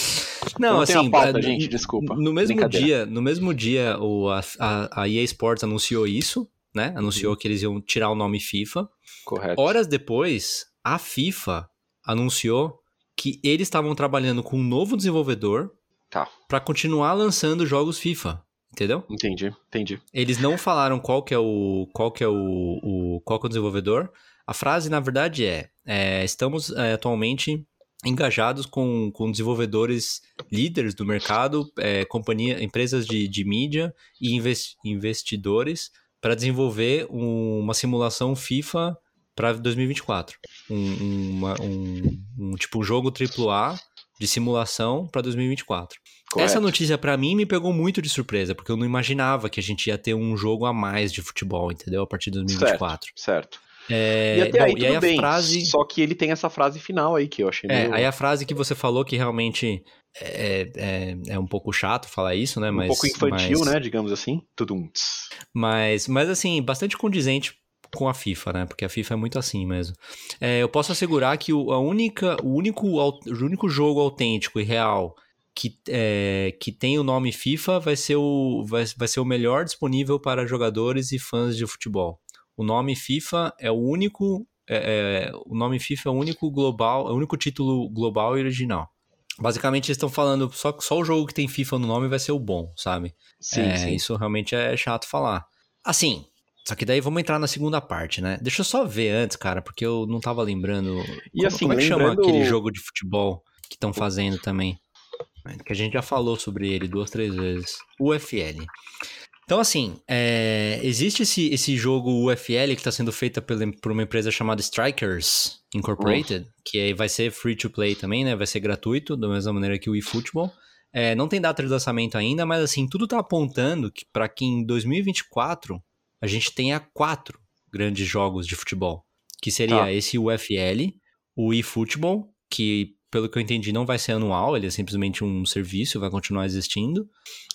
Não, assim,
pauta,
é,
gente, desculpa.
No mesmo dia, no mesmo dia, o, a, a, a EA Sports anunciou isso, né? Anunciou
Uhum.
que eles iam tirar o nome FIFA.
Correto.
Horas depois, a FIFA anunciou que eles estavam trabalhando com um novo desenvolvedor
Tá.
pra continuar lançando jogos FIFA, entendeu?
Entendi, entendi.
Eles não falaram qual que é o qual que é o, o qual que é o desenvolvedor. A frase na verdade é, é, estamos é, atualmente engajados com, com desenvolvedores líderes do mercado, é, companhia, empresas de, de mídia e inves- investidores para desenvolver um- uma simulação FIFA para 2024. Um, um, uma- um, um tipo um jogo AAA de simulação para 2024.
Correto.
Essa notícia pra mim me pegou muito de surpresa, porque eu não imaginava que a gente ia ter um jogo a mais de futebol, entendeu? A partir de 2024.
Certo.
É,
e até
bom,
aí
e aí a
bem.
frase.
Só que ele tem essa frase final aí que eu achei
É,
meio...
aí a frase que você falou que realmente é, é, é um pouco chato falar isso, né?
um
Mas,
pouco infantil,
mas,
né? Digamos assim. Tss.
Mas, mas assim, bastante condizente com a FIFA, né? Porque a FIFA é muito assim mesmo. É, eu posso assegurar que o, a única, o, único, o único jogo autêntico e real que, é, que tem o nome FIFA vai ser o, vai, vai ser o melhor disponível para jogadores e fãs de futebol. O nome FIFA é o único. é, é, o nome FIFA é o único global, é o único título global e original. Basicamente, eles estão falando só só o jogo que tem FIFA no nome vai ser o bom, sabe?
Sim,
É,
sim.
Isso realmente é chato falar. Assim, só que daí vamos entrar na segunda parte, né? Deixa eu só ver antes, cara, porque eu não tava lembrando.
E
como,
assim,
como é que chama
lembrando-
aquele jogo de futebol que estão fazendo também? Que a gente já falou sobre ele duas, três vezes. UFL. Então, assim, é, existe esse, esse jogo UFL que está sendo feito pela, por uma empresa chamada Strikers Incorporated, que aí vai ser free to play também, né? Vai ser gratuito, da mesma maneira que o eFootball. É, não tem data de lançamento ainda, mas assim, tudo tá apontando que para que em 2024 a gente tenha quatro grandes jogos de futebol. Que seria
Tá.
esse UFL, o eFootball, que pelo que eu entendi não vai ser anual, ele é simplesmente um serviço, vai continuar existindo.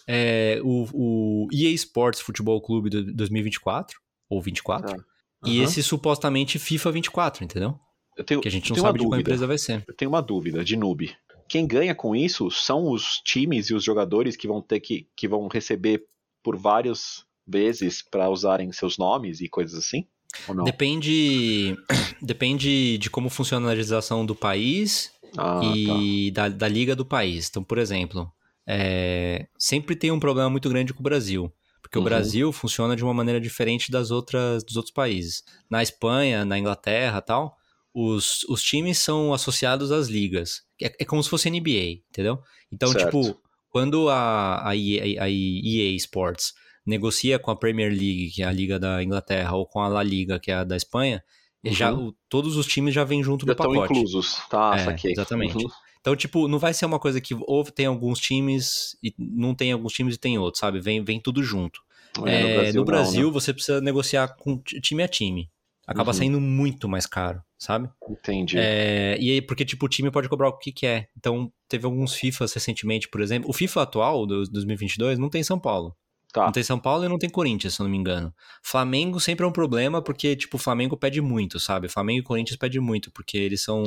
É, o, o EA Sports Futebol Clube do 2024, ou 24.
Tá.
E
Aham.
esse supostamente FIFA 24, entendeu?
Eu tenho,
Que a gente não sabe qual
dúvida.
empresa vai ser.
Eu tenho uma dúvida de noob. Quem ganha com isso são os times e os jogadores que vão ter que, que vão receber por várias vezes para usarem seus nomes e coisas assim? Ou não?
Depende, (clears throat) depende de como funciona a legislação do país
Ah, tá.
e da, da liga do país. Então, por exemplo, é, sempre tem um problema muito grande com o Brasil. Porque
Uhum.
o Brasil funciona de uma maneira diferente das outras, dos outros países. Na Espanha, na Inglaterra tal, os, os times são associados às ligas. É, é como se fosse NBA, entendeu? Então,
Certo.
tipo, quando a, a, EA, a EA Sports negocia com a Premier League, que é a liga da Inglaterra, ou com a La Liga, que é a da Espanha,
Uhum.
já, o- todos os times já vêm junto
Já
do
estão
pacote.
inclusos. Tá,
É,
saquei.
exatamente.
Uhum.
Então, tipo, não vai ser uma coisa que ou tem alguns times e não tem alguns times e tem outros, sabe? Vem, vem tudo junto. É, no Brasil,
não, né?
você precisa negociar com ti- time a time. Acaba
Uhum.
saindo muito mais caro, sabe?
Entendi.
É, e aí, porque, tipo, o time pode cobrar o que quer. Então, teve alguns FIFAs recentemente, por exemplo. O FIFA atual, do 2022, não tem São Paulo.
Tá.
Não tem São Paulo e não tem Corinthians, se eu não me engano. Flamengo sempre é um problema, porque, tipo, o Flamengo pede muito, sabe? Flamengo e Corinthians pedem muito, porque eles são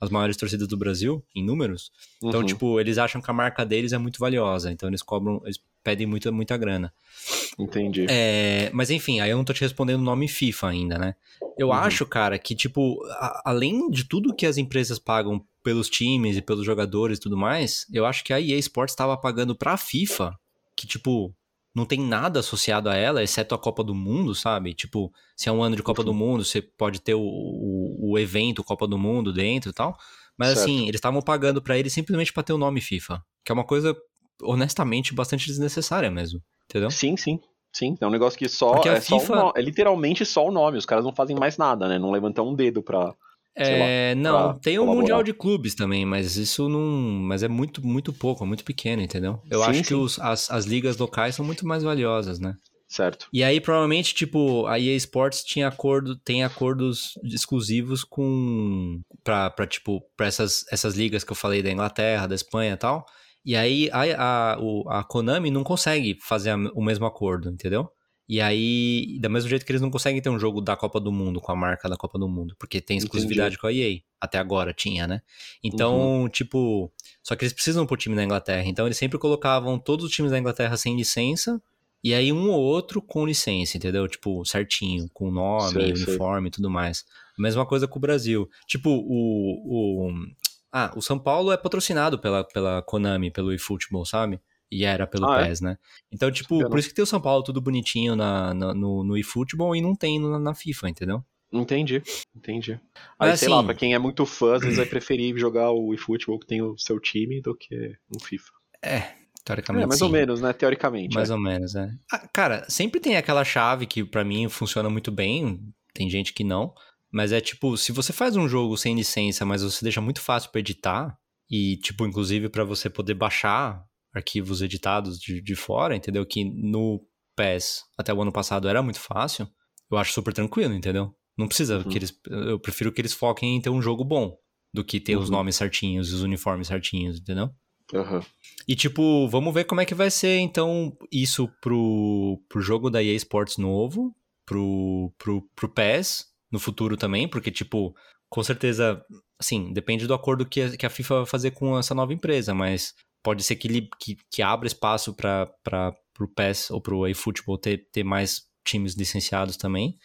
as maiores torcidas do Brasil, em números. Então,
Uhum.
tipo, eles acham que a marca deles é muito valiosa. Então, eles cobram, eles pedem muita, muita grana.
Entendi.
É, mas enfim, aí eu não tô te respondendo o nome FIFA ainda, né? Eu
Uhum.
acho, cara, que, tipo, a- além de tudo que as empresas pagam pelos times e pelos jogadores e tudo mais, eu acho que a EA Sports estava pagando pra FIFA, que, tipo, não tem nada associado a ela, exceto a Copa do Mundo, sabe? Tipo, se é um ano de Copa
Uhum.
do Mundo, você pode ter o, o, o evento Copa do Mundo dentro e tal. Mas
Certo.
assim, eles estavam pagando pra ele simplesmente pra ter o nome FIFA, que é uma coisa, honestamente, bastante desnecessária mesmo, entendeu?
Sim, sim. Sim, é um negócio que só é, só
FIFA-
no- é literalmente só o nome. Os caras não fazem mais nada, né? Não levantam um dedo pra.
É, não,
pra
tem o
colaborar.
Mundial de Clubes também, mas isso não. Mas é muito, muito pouco, é muito pequeno, entendeu? Eu
Sim,
acho que
sim.
os- as, as ligas locais são muito mais valiosas, né?
Certo.
E aí, provavelmente, tipo, a EA Sports tinha acordo, tem acordos exclusivos com. pra, pra tipo, pra essas, essas ligas que eu falei da Inglaterra, da Espanha e tal. E aí a, a, a Konami não consegue fazer a- o mesmo acordo, entendeu? E aí, da mesmo jeito que eles não conseguem ter um jogo da Copa do Mundo com a marca da Copa do Mundo, porque tem exclusividade com a EA. Até agora tinha, né? Então, tipo. Só que eles precisam pro time da Inglaterra. Então, eles sempre colocavam todos os times da Inglaterra sem licença. E aí, um ou outro com licença, entendeu? Tipo, certinho, com nome,
Sei, sei.
uniforme e tudo mais. A mesma coisa com o Brasil. Tipo, o. o ah, o São Paulo é patrocinado pela, pela Konami, pelo eFootball, sabe? E era pelo
Ah, é?
PES, né? Então, tipo, por isso que tem o São Paulo tudo bonitinho na, na- no, no eFootball e não tem na, na FIFA, entendeu?
Entendi, entendi.
Mas
Aí, sei lá,
assim-
pra quem é muito fã, às vezes vai preferir jogar o eFootball que tem o seu time do que no FIFA.
Teoricamente.
É, mais
sim.
ou menos, né? Teoricamente.
Mais
é.
ou menos, é. Ah, cara, sempre tem aquela chave que pra mim funciona muito bem, tem gente que não, mas é tipo, se você faz um jogo sem licença, mas você deixa muito fácil pra editar, e tipo, inclusive pra você poder baixar arquivos editados de, de fora, entendeu? Que no PES até o ano passado era muito fácil, eu acho super tranquilo, entendeu? Não precisa
Uhum.
que eles. Eu prefiro que eles foquem em ter um jogo bom do que ter os
Uhum.
nomes certinhos e os uniformes certinhos, entendeu?
Aham.
E, tipo, vamos ver como é que vai ser, então, isso pro, pro jogo da EA Sports novo, pro, pro, pro PES no futuro também, porque, tipo, com certeza, assim, depende do acordo que a, que a FIFA vai fazer com essa nova empresa, mas pode ser que, li- que, que abra espaço para pro PES ou pro eFootball ter, ter mais times licenciados também.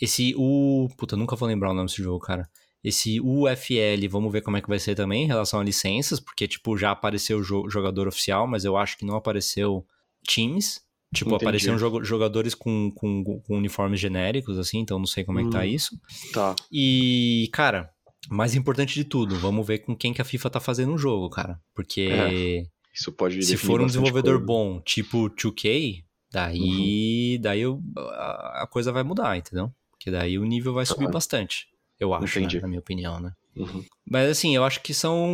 Esse U. Puta, nunca vou lembrar o nome desse jogo, cara. Esse UFL, vamos ver como é que vai ser também em relação a licenças, porque, tipo, já apareceu o jo- jogador oficial, mas eu acho que não apareceu times. Tipo,
Entendi.
apareceram jogadores com, com, com uniformes genéricos, assim, então não sei como é que tá
Hum.
isso.
Tá.
E, cara, mais importante de tudo, vamos ver com quem que a FIFA tá fazendo o jogo, cara. Porque
É, Isso pode
se for um desenvolvedor
coisa.
bom, tipo 2K, daí, daí o- a a coisa vai mudar, entendeu? Porque daí o nível vai subir
Aham.
bastante. Eu acho, né, na minha opinião, né?
Uhum.
Mas assim, eu acho que são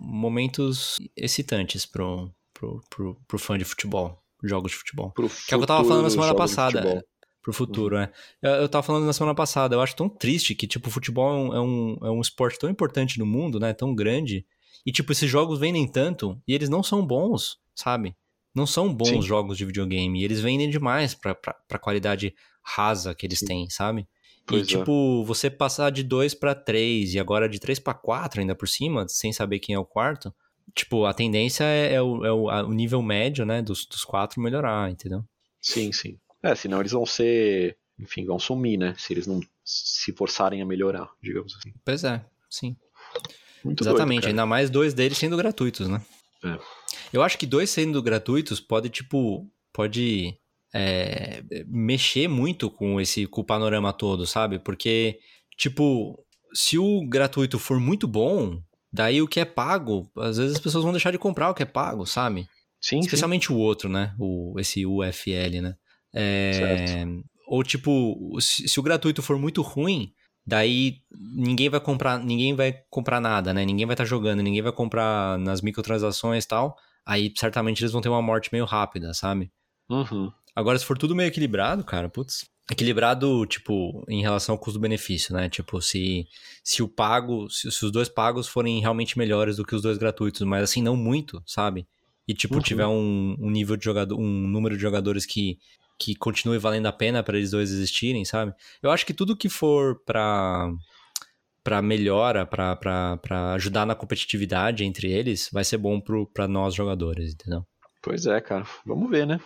momentos excitantes pro, pro, pro, pro fã de futebol, jogos de futebol.
Pro
Que é o que eu tava falando na semana passada. Pro futuro, é. Eu, eu tava falando na semana passada, eu acho tão triste que, tipo, o futebol é um, é um, é um esporte tão importante no mundo, né? Tão grande. E, tipo, esses jogos vendem tanto e eles não são bons, sabe? Não são bons
Sim.
jogos de videogame. E eles vendem demais pra, pra, pra qualidade rasa que eles
Sim.
têm, sabe?
Pois
e,
é.
tipo, você passar de 2 pra 3 e agora de 3 pra 4 ainda por cima, sem saber quem é o quarto, tipo, a tendência é, é o, é o, a- o nível médio, né, dos, dos quatro melhorar, entendeu?
Sim, sim. É, senão eles vão ser. Enfim, vão sumir, né? Se eles não se forçarem a melhorar, digamos assim.
Pois é, sim.
Muito
Exatamente,
doido,
ainda mais dois deles sendo gratuitos, né?
É.
Eu acho que dois sendo gratuitos pode, tipo, pode é, mexer muito com esse com o panorama todo, sabe? Porque, tipo, se o gratuito for muito bom, daí o que é pago, às vezes as pessoas vão deixar de comprar o que é pago, sabe?
Sim, sim.
Especialmente o outro, né? O, esse UFL, né? É, ou tipo, se, se o gratuito for muito ruim, daí ninguém vai comprar, ninguém vai comprar nada, né? Ninguém vai estar jogando, ninguém vai comprar nas microtransações e tal. Aí certamente eles vão ter uma morte meio rápida, sabe?
Uhum.
Agora, se for tudo meio equilibrado, cara, putz. Equilibrado, tipo, em relação ao custo-benefício, né? Tipo, se, se o pago, se, se os dois pagos forem realmente melhores do que os dois gratuitos, mas assim, não muito, sabe? E, tipo,
Uhum.
tiver um, um nível de jogador, um número de jogadores que, que continue valendo a pena para eles dois existirem, sabe? Eu acho que tudo que for pra, pra melhora, pra ajudar na competitividade entre eles, vai ser bom pro, pra nós jogadores, entendeu?
Pois é, cara. Vamos ver, né?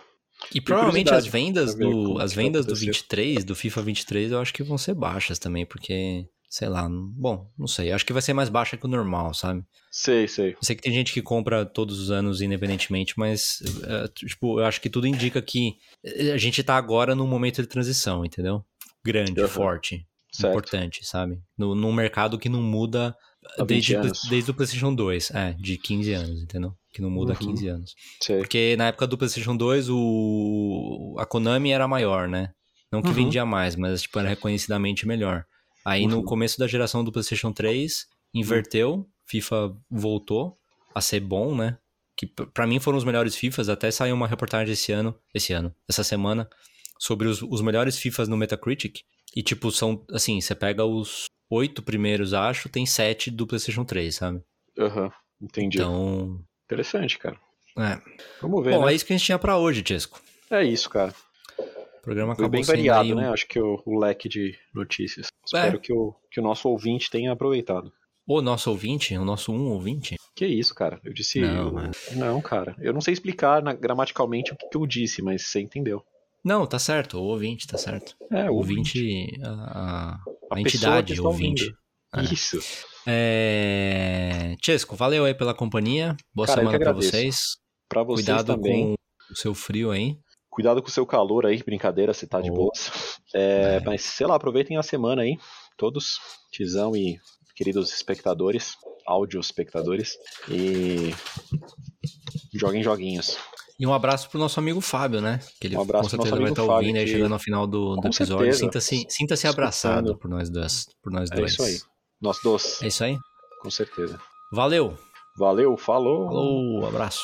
E provavelmente as vendas do as vendas do
acontecer.
23, do FIFA 23, eu acho que vão ser baixas também, porque sei lá, bom, não sei, acho que vai ser mais baixa que o normal, sabe?
Sei, sei.
Eu sei que tem gente que compra todos os anos independentemente, mas é, tipo, eu acho que tudo indica que eh, a gente tá agora num momento de transição, entendeu? Grande,
Aham.
forte,
Certo.
importante, sabe? No, num mercado que não muda
Há 20
desde, desde o PlayStation 2, é, de 15 anos, entendeu? Que não muda há
Uhum.
15 anos.
Sei.
Porque na época do PlayStation 2, o... a Konami era maior, né? Não que
Uhum.
vendia mais, mas tipo, era reconhecidamente melhor. Aí no
Uhum.
começo da geração do PlayStation 3, inverteu, FIFA voltou a ser bom, né? que p- pra mim foram os melhores FIFAs. Até saiu uma reportagem esse ano, esse ano, essa semana, sobre os, os melhores FIFAs no Metacritic. E, tipo, são, assim, você pega os oito primeiros, acho, tem sete do PlayStation 3, sabe?
Aham, entendi.
Então,
Interessante, cara.
é.
Vamos ver,
Bom,
né?
é isso que a gente tinha pra hoje, Chesco.
É isso, cara.
O programa
Foi
acabou
bem
sendo
variado,
um-
né? Acho que o, o leque de notícias.
É.
Espero que o, que o nosso ouvinte tenha aproveitado.
O nosso ouvinte, o nosso um ouvinte.
Que isso, cara? Eu disse.
Não, mas-
não, cara. Eu não sei explicar na- gramaticalmente o que, que eu disse, mas você entendeu.
Não, tá certo, o ouvinte, tá certo.
É,
O ouvinte, a, a- a entidade
que está
ouvinte.
ouvindo.
É.
Isso.
É... Chesco, valeu aí pela companhia. Boa
Cara,
semana
agradeço.
vocês.
Pra vocês
Cuidado
também.
com o seu frio aí.
Cuidado com o seu calor aí, brincadeira, você tá de
Oh.
boas. (laughs) É,
É.
Mas, sei lá, aproveitem a semana aí, todos, Tizão e queridos espectadores, áudio espectadores, e joguem joguinhos.
E um abraço pro nosso amigo Fábio, né? Que ele
Um abraço
com
pro nosso
certeza vai estar
Fábio,
ouvindo aí,
que-
chegando ao final do, do episódio. Sinta-se sinta
Escutando.
abraçado por nós dois. Por nós
É
dois.
isso aí. Nós dois,
É isso aí.
com certeza.
Valeu.
Valeu, falou.
Falou, abraço.